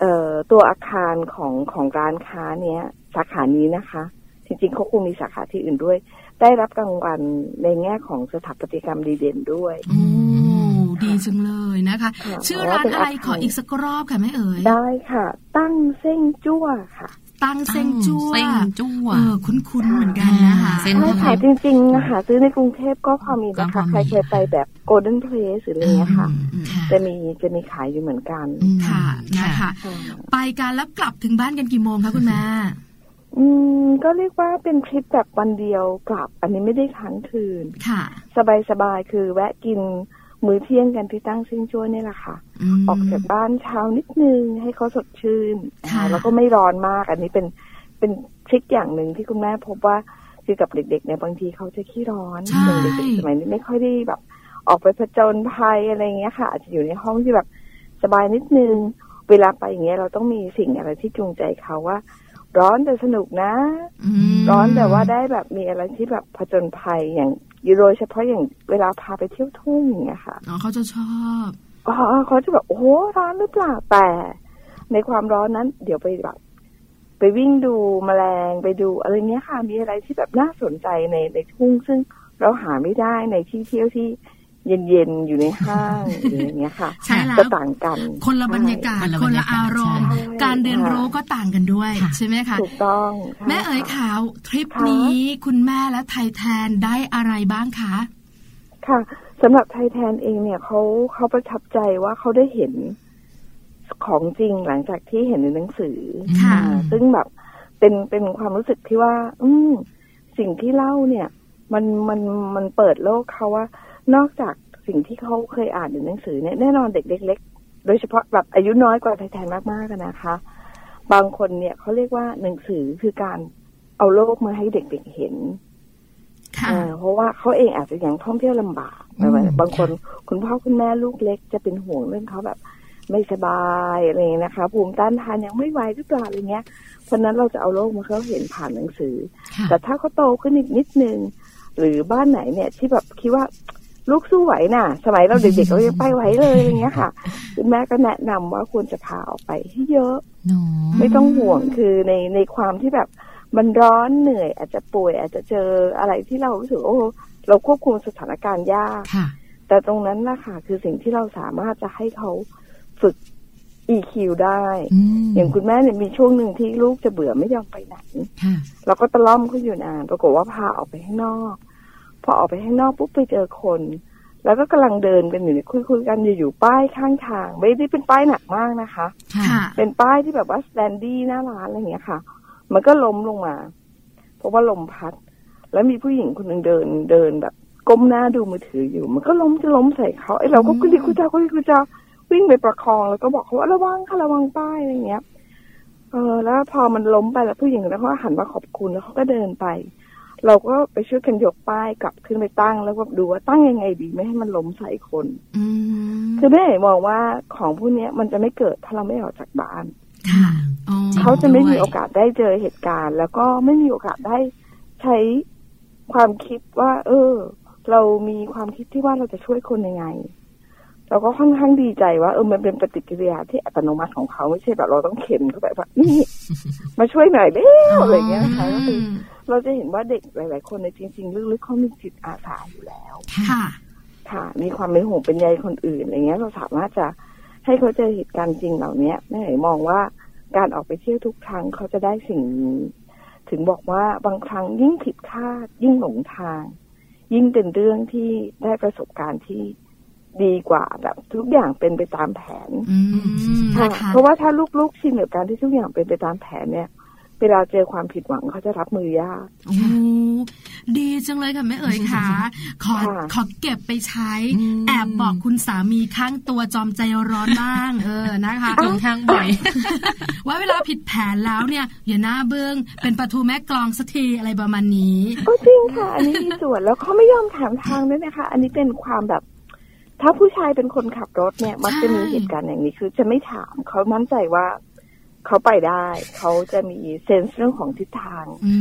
เอ่อตัวอาคารของของร้านค้าเนี้ย สาขานี้นะคะ จริงๆเขาคงมีสาขาที่อื่นด้วย ได้รับรางวัลในแง่ของสถาปัตยกรรมดีเด่นด้วยโอ้ ดีจังเลยนะคะค่ะชื่อร้านอะไรขออีกสักรอบค่ะแม่เอ๋ยได้ค่ะ ตั้งเส้งจั่วค่ะตั้งเส้นจั่วเส้นจั่วเออคุ้นๆเหมือนกันนะคะเส้นใช่ค่ะจริงๆนะคะซื้อในกรุงเทพก็พอมีนะก็พอคะมีใครเคยไปแบบ Golden Place หรืออะไรเงี้ยค่ะอืมค่ะ จะมีจะมีขายอยู่เหมือนกันอืมค่ะนะคะค่ะไปกันแล้วกลับถึงบ้านกันกี่โมงคะคุณแม่อืมก็เรียกว่าเป็นทริปแบบวันเดียวกลับ อันนี้ไม่ได้ค้างคืนค่ะ สบายๆคือแวะกิน มื้อเที่ยงกันที่ตั้งซิงจ้วยนี่แหละค่ะมออกจากบ้านเช้านิดนึงให้เขาสดชื่นค่ะอ่าแล้วก็ไม่ร้อนมาก อันนี้เป็นเป็นทริคอย่างหนึ่งที่คุณแม่พบว่าคือกับเด็กๆเนี่ยบางทีเขาจะขี้ร้อนใช่อย่างเด็กๆสมัยนี้ไม่ค่อยได้แบบ ออกไปผจญภัยอะไรเงี้ยค่ะ อาจจะอยู่ในห้องที่แบบสบายนิดนึง เวลาไปอย่างเงี้ยเราต้องมีสิ่งอะไรที่จูงใจเขาว่า ร้อนแต่สนุกนะมร้อนแต่ว่าได้แบบมีอะไรที่แบบผจญภัยอย่าง โดยเฉพาะอย่างเวลาพาไปเที่ยวทุ่งอย่างเงี้ยค่ะอ๋อเขาจะชอบอ๋อเขาจะแบบโอ้โหร้อนหรือเปล่าแต่ ในความร้อนนั้น เดี๋ยวไปแบบไปวิ่งดูแมลงไปดูอะไรเงี้ยค่ะ มีอะไรที่แบบน่าสนใจในในทุ่งซึ่งเราหาไม่ได้ในที่เที่ยวที่ เย็นๆ อยู่ในห้างหรืออย่างเงี้ยค่ะใช่แล้วจะต่างกัน คนละบรรยากาศ คนละคบรนรละยากาศอารมณ์ใช่การเรียนรู้ก็ต่างกันด้วยค่ะใช่ไหมคะถูกต้องใช่แม่เอ๋ยค่ะขาวทริปค่ะนี้คุณแม่และไทยแทนได้อะไรบ้างคะ ค่ะสำหรับไทยแทนเองเนี่ยเขาเขาประทับใจว่าเขาได้เห็นของจริงหลังจากที่เห็นในหนังสือค่ะอ่าซึ่งแบบเป็นเป็นความรู้สึกที่ว่า อืมสิ่งที่เล่าเนี่ย มันมันมันเปิดโลกเขาว่า นอกจากสิ่งที่เขาเคยอ่านในหนังสือเนี่ยแน่นอนเด็กเล็ก ๆ โดยเฉพาะแบบอายุน้อยกว่าไทยแทนมากๆอะนะคะ บางคนเนี่ยเขาเรียกว่าหนังสือคือการเอาโลกมาให้เด็กๆเห็นค่ะเออเพราะว่าเขาเองอาจจะยังท่องเที่ยวลำบากอืมบางคนคุณพ่อคุณแม่ลูกเล็ก จะเป็นห่วงเรื่องเขาแบบ ไม่สบายอะไรอย่างเงี้ยนะคะ ภูมิต้านทานยังไม่ไหวหรือเปล่าอะไรเงี้ย เพราะฉะนั้นเราจะเอาโรคมาให้เขาเห็นผ่านหนังสือค่ะแต่ถ้าเขาโตขึ้นอีกนิดนึง หรือบ้านไหนเนี่ยที่แบบคิดว่า ลูกสู้ไหวน่ะ สมัยเราเด็กๆเรายังไปไหวเลยอย่างเงี้ยค่ะคุณแม่ก็แนะนำว่าควรจะพาออกไปให้เยอะหนูไม่ต้องห่วงคือในในความที่แบบมันร้อนเหนื่อย อาจจะป่วย อาจจะเจออะไรที่เรารู้สึกโอ้เราควบคุมสถานการณ์ยากค่ะแต่ตรงนั้นแหละค่ะคือสิ่งที่เราสามารถจะให้เขาฝึก EQ ได้อืมอย่างคุณแม่เนี่ยมีช่วงหนึ่งที่ลูกจะเบื่อไม่ยอมไปไหนค่ะเราก็ตะล่อมเขาอยู่นาน ปรากฏว่าพาออกไปข้างนอก พอออกไปข้างนอกปุ๊บไปเจอคน แล้วก็กำลังเดินกันอยู่เนี่ยคุยๆกันอยู่ๆป้ายข้างทาง ไม่ได้เป็นป้ายหนักมากนะคะค่ะค่ะเป็นป้ายที่แบบว่าสแตนดี้หน้าร้านอะไรอย่างเงี้ยค่ะ มันก็ล้มลงมา เพราะว่าลมพัด แล้วมีผู้หญิงคนหนึ่งเดินเดินแบบ ก้มหน้าดูมือถืออยู่ มันก็ล้มจะล้มใส่เขาไอ้เราก็คุยคุยจ้าคุยคุยจ้าวิ่งไปประคองแล้วก็บอกเขาว่าระวังค่ะระวังป้ายอะไรอย่างเงี้ย เออ แล้วพอมันล้มไปแล้วผู้หญิงแล้วเขาก็หันมาขอบคุณแล้วเขาก็เดินไป เราก็ไปช่วยกันยกป้ายกลับขึ้นไปตั้ง แล้วก็ดูว่าตั้งยังไงดีไม่ให้มันล้มใส่คนอืมคือแม่มองว่าของพวกเนี้ยมันจะไม่เกิดถ้าเราไม่ออกจากบ้านค่ะอ๋อจริงเขาจะไม่ด้วยมีโอกาสได้เจอเหตุการณ์ แล้วก็ไม่มีโอกาสได้ใช้ความคิดว่า เออ เรามีความคิดที่ว่าเราจะช่วยคนยังไง เราก็ค่อนข้างดีใจว่าเออมันเป็นปฏิกิริยาที่อัตโนมัติของเขาไม่ใช่แบบเราต้องเข็นเขาแบบว่านี่มาช่วยหน่อยเร็วอะไรอย่างเงี้ยนะคะก็คือ เราจะเห็นว่าเด็กหลาย ๆ คนในยจริง ๆ ลึกๆเขามีจิตอาสาอยู่แล้ว ค่ะ ค่ะ มีความเป็นห่วงเป็นใยคนอื่นอะไรเงี้ย เราสามารถจะให้เขาเจอเหตุการณ์จริงเหล่าเนี้ยแม่เอ๋มองว่าการออกไปเที่ยวทุกครั้งเขาจะได้สิ่งนี้ถึงบอกว่าบางครั้งยิ่งผิดคาด ยิ่งหลงทาง ยิ่งเป็นเรื่องที่ได้ประสบการณ์ที่ดีกว่าแบบทุกอย่างเป็นไปตามแผนอืมค่ะนะคะเพราะว่าถ้าลูกๆชินกับการที่ทุกอย่างเป็นไปตามแผนเนี่ย เวลาเจอความผิดหวังเขาจะรับมือยากโอ้ดีจังเลยค่ะแม่เอ๋ยค่ะ ขอค่ะขอเก็บไปใช้อืมแอบบอกคุณสามีข้างตัวจอมใจร้อนบ้างเออนะคะค่อนข้างบ่อยว่าเวลาผิดแผนแล้วเนี่ยอย่าหน้าเบื้องเป็นประตูแม่กลองสักทีอะไรประมาณนี้ ก็จริงค่ะ อันนี้มีส่วนแล้วเขาไม่ยอมถามทางด้วยนะคะ อันนี้เป็นความแบบถ้าผู้ชายเป็นคนขับรถเนี่ย มักจะมีใช่เหตุการณ์อย่างนี้คือจะไม่ถามเขามั่นใจว่า เขาไปได้ เขาจะมีเซนส์เรื่องของทิศทางอื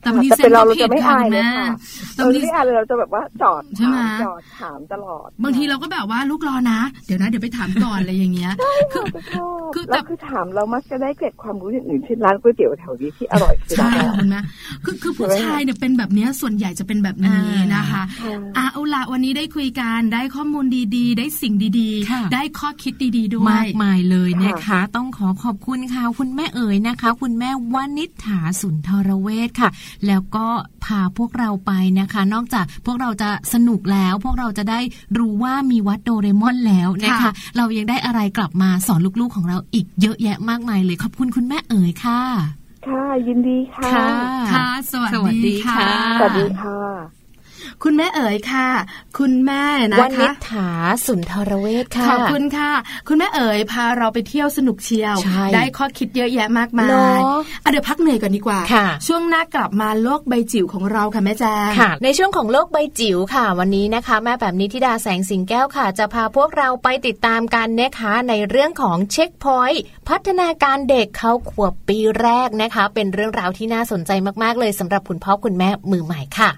แต่บางทีแต่เป็นเราซเรานส์จะไม่ผิดอายเลยแม่ค่ะแต่เราบางทีไม่อายเลยเราจะแบบว่าจอดใช่ไหมถามจอดถามตลอด บางทีเราก็แบบว่าลูกรอนะ เดี๋ยวนะเดี๋ยวไปถามก่อนอะไรอย่างเงี้ย คือเราก็ชอบคือแต่แล้วคือถามเรามักจะได้เกร็ดความรู้อย่างอื่นเช่นร้านก๋วยเตี๋ยวแถวนี้ที่อร่อยคือใช่ร้านคุณแม่คือคือผู้ชายเนี่ยเป็นแบบเนี้ยส่วนใหญ่จะเป็นแบบนี้นะคะค่ะอะเอาละวันนี้ได้คุยกันได้ข้อมูลดีๆ ได้สิ่งดีค่ะๆได้ข้อคิดดีๆด้วยมากมายเลยนะคะ ต้องขอขอบคุณค่ะคุณแม่เอ๋ยนะคะ คุณแม่วานิษฐาสุนทรเวชค่ะ แล้วก็พาพวกเราไปนะคะ นอกจากพวกเราจะสนุกแล้ว พวกเราจะได้รู้ว่ามีวัดโดเรมอนแล้วนะคะค่ะเรายังได้อะไรกลับมาสอนลูกๆของเราอีกเยอะแยะมากมายเลยขอบคุณคุณแม่เอ๋ยค่ะ ค่ะยินดีค่ะ ค่ะ สวัสสวัสดีดีค่ะค่ะ สวัสดีค่ะ คุณแม่เอ๋ยค่ะ คุณแม่นะวานิคะษฐาสุนทรเวชค่ะขอบคุณค่ะ คุณแม่เอ๋ยพาเราไปเที่ยวสนุกเชียวใช่ได้ข้อคิดเยอะแยะมากมาเนยอะอะเดี๋ยวพักเหนื่อยก่อนดีกว่าค่ะช่วงหน้ากลับมาโลกใบจิ๋วของเราค่ะแม่แจงค่ะในช่วงของโลกใบจิ๋วค่ะ วันนี้นะคะ แม่แบบนิธิดาแสงสิงแก้วค่ะ จะพาพวกเราไปติดตามกันนะคะในเรื่องของเช็คพอยต์พัฒนาการเด็กเขาขวบปีแรกนะคะ เป็นเรื่องราวที่น่าสนใจมากๆเลยสำหรับคุณพ่อคุณแม่มือใหม่ค่ะ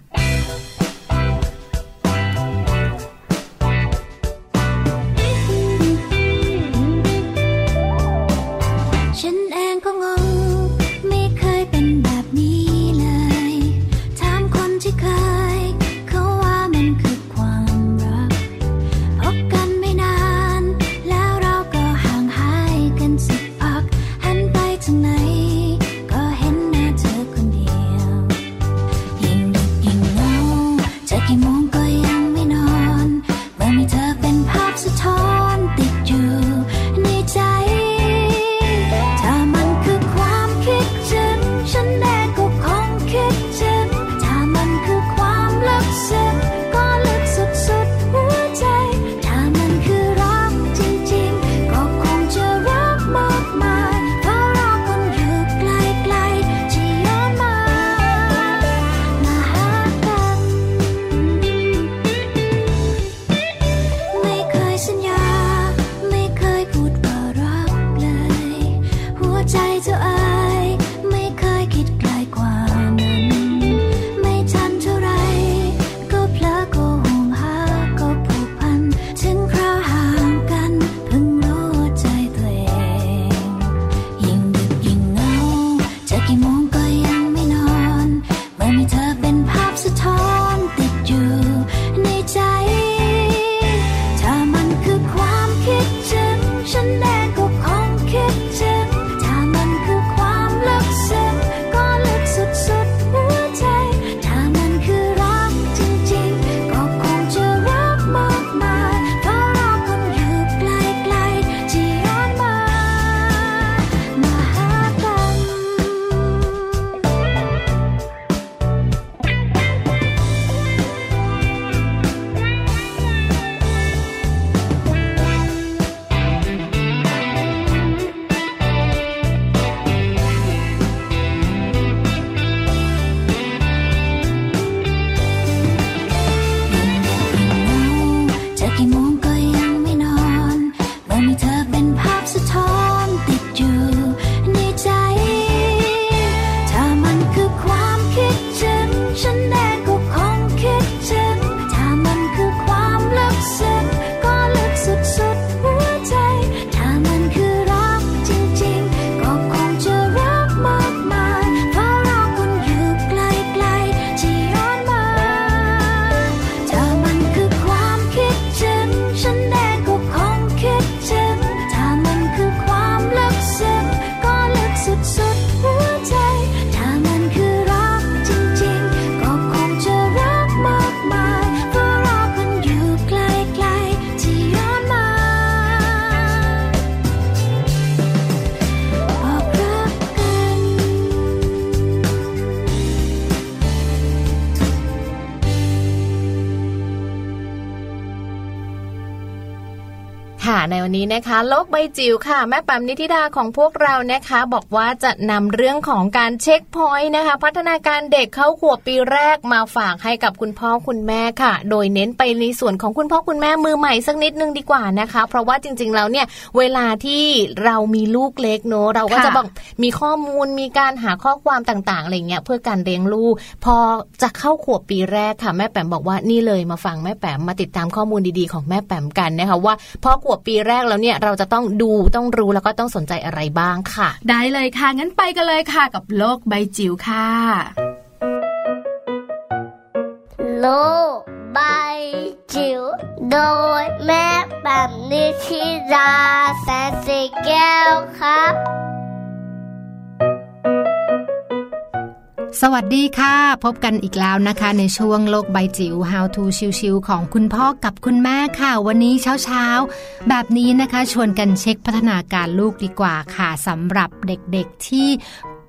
ใบจิ๋วค่ะ แม่ปั๊มนิธิดาของพวกเรานะคะ บอกว่าจะนำเรื่องของการเช็คพอยต์นะคะ พัฒนาการเด็กเข้าขวบปีแรกมาฝากให้กับคุณพ่อคุณแม่ค่ะ โดยเน้นไปในส่วนของคุณพ่อคุณแม่มือใหม่สักนิดนึงดีกว่านะคะ เพราะว่าจริง ๆ แล้วเนี่ยเวลาที่เรามีลูกเล็กเนอะเราก็จะบอกมีข้อมูลมีการหาข้อความต่างๆอะไรเงี้ยเพื่อการเลี้ยงลูก พอจะเข้าขวบปีแรกค่ะ แม่แปมบอกว่านี่เลยมาฟังแม่แปมมาติดตามข้อมูลดีๆ ของแม่แปมกันนะคะว่าพอขวบปีแรกแล้วเนี่ยเราจะต้องดูต้องรู้แล้วก็ต้องสนใจอะไรบ้างค่ะ ได้เลยค่ะ งั้นไปกันเลยค่ะ กับโลกใบจิ๋วค่ะ โลกใบจิ๋วโดยแม่แบบนิชิราแสนสีแก้วครับ สวัสดีค่ะ พบกันอีกแล้วนะคะ ในช่วงโลกใบจิ๋ว How to ชิวๆของคุณพ่อกับคุณแม่ค่ะ วันนี้เช้าๆ แบบนี้นะคะชวนกันเช็คพัฒนาการลูกดีกว่าค่ะสำหรับเด็กๆที่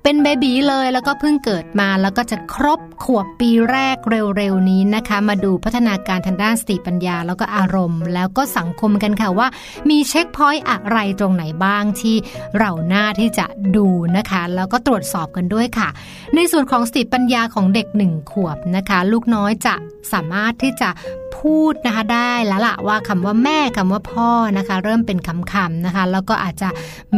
เป็นเบบีเลยแล้วก็เพิ่งเกิดมาแล้วก็จะครบขวบปีแรกเร็วๆนี้นะคะ มาดูพัฒนาการทางด้านสติปัญญา แล้วก็อารมณ์ แล้วก็สังคมกันค่ะว่า มีเช็คพอยต์อะไรตรงไหนบ้างที่เราหน้าที่จะดูนะคะ แล้วก็ตรวจสอบกันด้วยค่ะ ในส่วนของสติปัญญาของเด็กหนึ่งขวบนะคะ ลูกน้อยจะสามารถที่จะพูดนะคะได้แล้วล่ะว่าคำว่าแม่คำว่าพ่อนะคะ เริ่มเป็นคำๆนะคะ แล้วก็อาจจะ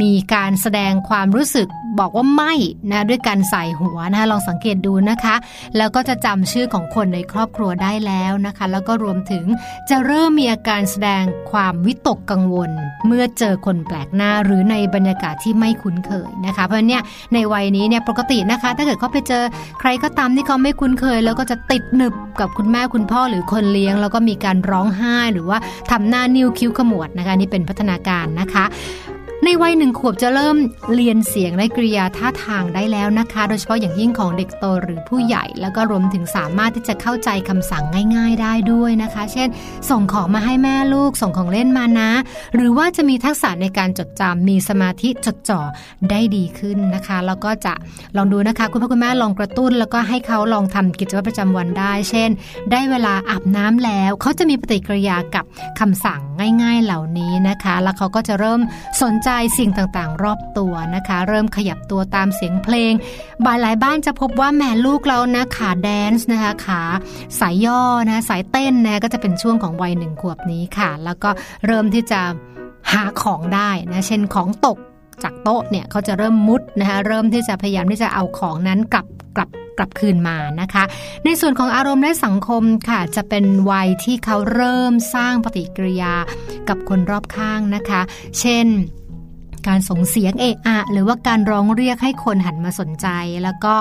มีการแสดงความรู้สึกบอกว่าไม่นะด้วยการใส่หัวนะคะลองสังเกตดูนะคะ แล้วก็จะจำชื่อของคนในครอบครัวได้แล้วนะคะ แล้วก็รวมถึงจะเริ่มมีอาการแสดงความวิตกกังวล เมื่อเจอคนแปลกหน้าหรือในบรรยากาศที่ไม่คุ้นเคยนะคะ เพราะเนี่ยในวัยนี้เนี่ยปกตินะคะ ถ้าเกิดเขาไปเจอใครก็ตามที่เขาไม่คุ้นเคย แล้วก็จะติดหนึบกับคุณแม่คุณพ่อหรือคนเลี้ยง แล้วก็มีการร้องไห้หรือว่าทำหน้านิ้วคิ้วขมวดนะคะนี่เป็นพัฒนาการนะคะ ในวัยหนึ่งขวบจะเริ่มเรียนเสียงและกริยาท่าทางได้แล้วนะคะ โดยเฉพาะอย่างยิ่งของเด็กโตหรือผู้ใหญ่ แล้วก็รวมถึงสามารถที่จะเข้าใจคำสั่งง่าย ๆ ได้ด้วยนะคะ เช่น ส่งของมาให้แม่ลูก ส่งของเล่นมานะ หรือว่าจะมีทักษะในการจดจำมีสมาธิจดจ่อได้ดีขึ้นนะคะ แล้วก็จะลองดูนะคะ คุณพ่อคุณแม่ลองกระตุ้น แล้วก็ให้เขาลองทำกิจวัตรประจำวันได้ เช่น ได้เวลาอาบน้ำแล้วเขาจะมีปฏิกิริยากับคำสั่งง่าย ๆ เหล่านี้นะคะ แล้วเขาก็จะเริ่มสนใจใจสิ่งต่างๆ รอบตัวนะคะ เริ่มขยับตัวตามเสียงเพลงบายหลายบ้านจะพบว่าแม่ลูกเรานะขาแดนซ์นะคะขาสายย่อนะสายเต้นนะก็จะเป็นช่วงของวัยหนึ่งขวบนี้ค่ะ แล้วก็เริ่มที่จะหาของได้นะเช่นของตกจากโต๊ะเนี่ยเขาจะเริ่มมุดนะคะเริ่มที่จะพยายามที่จะเอาของนั้นกลับกลับกลับคืนมานะคะ ในส่วนของอารมณ์และสังคมค่ะ จะเป็นวัยที่เขาเริ่มสร้างปฏิกิริยากับคนรอบข้างนะคะ เช่น การส่งเสียงเอะอะ หรือว่าการร้องเรียกให้คนหันมาสนใจ แล้วก็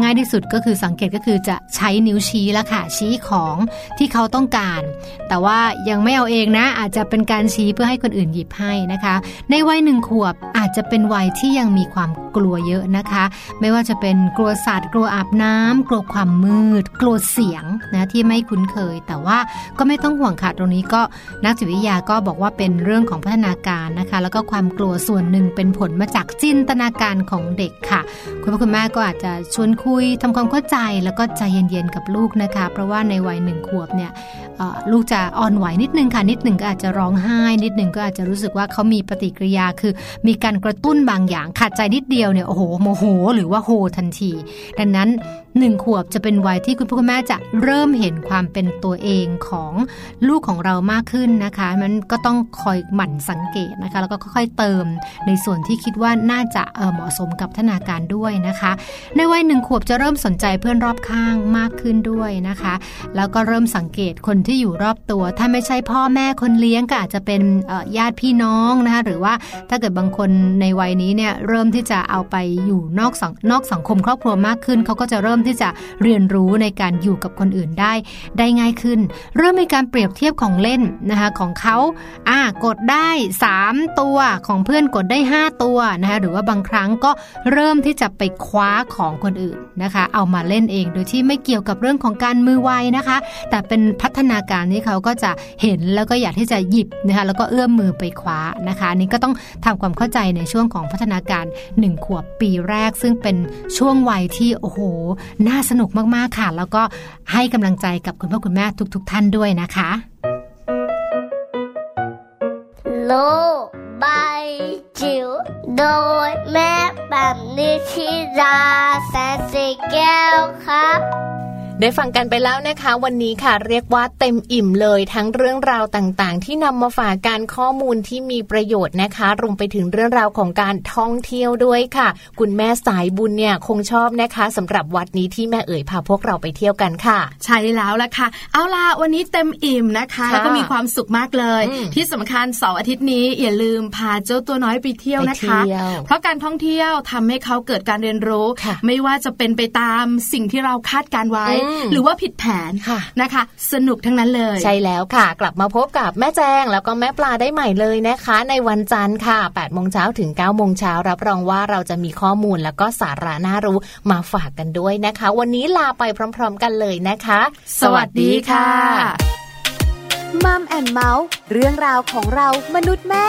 ง่ายที่สุดก็คือสังเกตก็คือจะใช้นิ้วชี้แล้วค่ะชี้ของที่เขาต้องการ แต่ว่ายังไม่เอาเองนะ อาจจะเป็นการชี้เพื่อให้คนอื่นหยิบให้นะคะ ในวัยหนึ่งขวบอาจจะเป็นวัยที่ยังมีความกลัวเยอะนะคะ ไม่ว่าจะเป็นกลัวสัตว์กลัวอาบน้ำกลัวความมืด กลัวเสียงนะที่ไม่คุ้นเคย แต่ว่าก็ไม่ต้องห่วงค่ะตรงนี้ก็นักจิตวิทยาก็บอกว่าเป็นเรื่องของพัฒนาการนะคะ แล้วก็ความกลัวส่วนหนึ่งเป็นผลมาจากจินตนาการของเด็กค่ะ คุณพ่อคุณแม่ก็อาจจะชวนคุยทำความเข้าใจแล้วก็ใจเย็นๆกับลูกนะคะ เพราะว่าในวัยหนึ่งขวบเนี่ยลูกจะอ่อนไหวนิดนึงค่ะ นิดหนึ่งก็อาจจะร้องไห้ นิดหนึ่งก็อาจจะรู้สึกว่าเขามีปฏิกิริยาคือ มีการกระตุ้นบางอย่างขาดใจนิดเดียวเนี่ยโอ้โหโมโห หรือว่าโหทันที ดังนั้น หนึ่งขวบจะเป็นวัยที่คุณพ่อคุณแม่จะเริ่มเห็นความเป็นตัวเองของลูกของเรามากขึ้นนะคะ มันก็ต้องคอยหมั่นสังเกตนะคะ แล้วก็ค่อยๆเติมในส่วนที่คิดว่าน่าจะเเหมาะสมกับพัฒนาการด้วยนะคะ ในวัยหนึ่งขวบจะเริ่มสนใจเพื่อนรอบข้างมากขึ้นด้วยนะคะ แล้วก็เริ่มสังเกตคนที่อยู่รอบตัว ถ้าไม่ใช่พ่อแม่คนเลี้ยงก็อาจจะเป็นญาติพี่น้องนะคะ หรือว่าถ้าเกิดบางคนในวัยนี้เนี่ยเริ่มที่จะเอาไปอยู่นอกสังนอกสังคมครอบครัวมากขึ้นเขาก็จะเริ่มที่จะเรียนรู้ในการอยู่กับคนอื่นได้ ได้ง่ายขึ้น เริ่มมีการเปรียบเทียบของเล่นนะคะของเขาอ่ากดได้ 3 ตัวของเพื่อนกดได้ 5 ตัวนะคะหรือว่าบางครั้งก็เริ่มที่จะไปคว้าของคนอื่นนะคะ เอามาเล่นเองโดยที่ไม่เกี่ยวกับเรื่องของการมือไวนะคะ แต่เป็นพัฒนาการที่เขาก็จะเห็นแล้วก็อยากที่จะหยิบนะคะแล้วก็เอื้อมมือไปคว้านะคะนนี้ก็ต้องทำความเข้าใจในช่วงของพัฒนาการ 1 ขวบปีแรก ซึ่งเป็นช่วงวัยที่โอ้โหน่าสนุกมากๆค่ะ แล้วก็ให้กำลังใจกับคุณพ่อคุณแม่ทุก ๆท่านด้วยนะคะโลบายจิ๋วโดยแม่แบบนิชิราแสนสีแก้วครับ ได้ฟังกันไปแล้วนะคะ วันนี้ค่ะ เรียกว่าเต็มอิ่มเลยทั้งเรื่องราวต่างๆ ที่นำมาฝากการข้อมูลที่มีประโยชน์นะคะรวมไปถึงเรื่องราวของการท่องเที่ยวด้วยค่ะ คุณแม่สายบุญเนี่ยคงชอบนะคะสำหรับวัดนี้ที่แม่เอ๋ยพาพวกเราไปเที่ยวกันค่ะ ใช่แล้วล่ะค่ะ เอาล่ะวันนี้เต็มอิ่มนะคะค่ะแล้วก็มีความสุขมากเลยอืมที่สำคัญเสาร์อาทิตย์นี้อย่าลืมพาเจ้าตัวน้อยไปเที่ยวนะคะไปเที่ยวเพราะการท่องเที่ยวทำให้เขาเกิดการเรียนรู้ค่ะไม่ว่าจะเป็นไปตามสิ่งที่เราคาดการไว้อืมหรือว่าผิดแผนค่ะนะคะ สนุกทั้งนั้นเลย ใช่แล้วค่ะ กลับมาพบกับแม่แจงแล้วก็แม่ปลาได้ใหม่เลยนะคะ ในวันจันทร์ค่ะ8โมงเช้าถึง9โมงเช้ารับรองว่าเราจะมีข้อมูลแล้วก็สาระน่ารู้มาฝากกันด้วยนะคะ วันนี้ลาไปพร้อม ๆ กันเลยนะคะ สวัสดีค่ะมัมแอนเมาส์เรื่องราวของเรามนุษย์แม่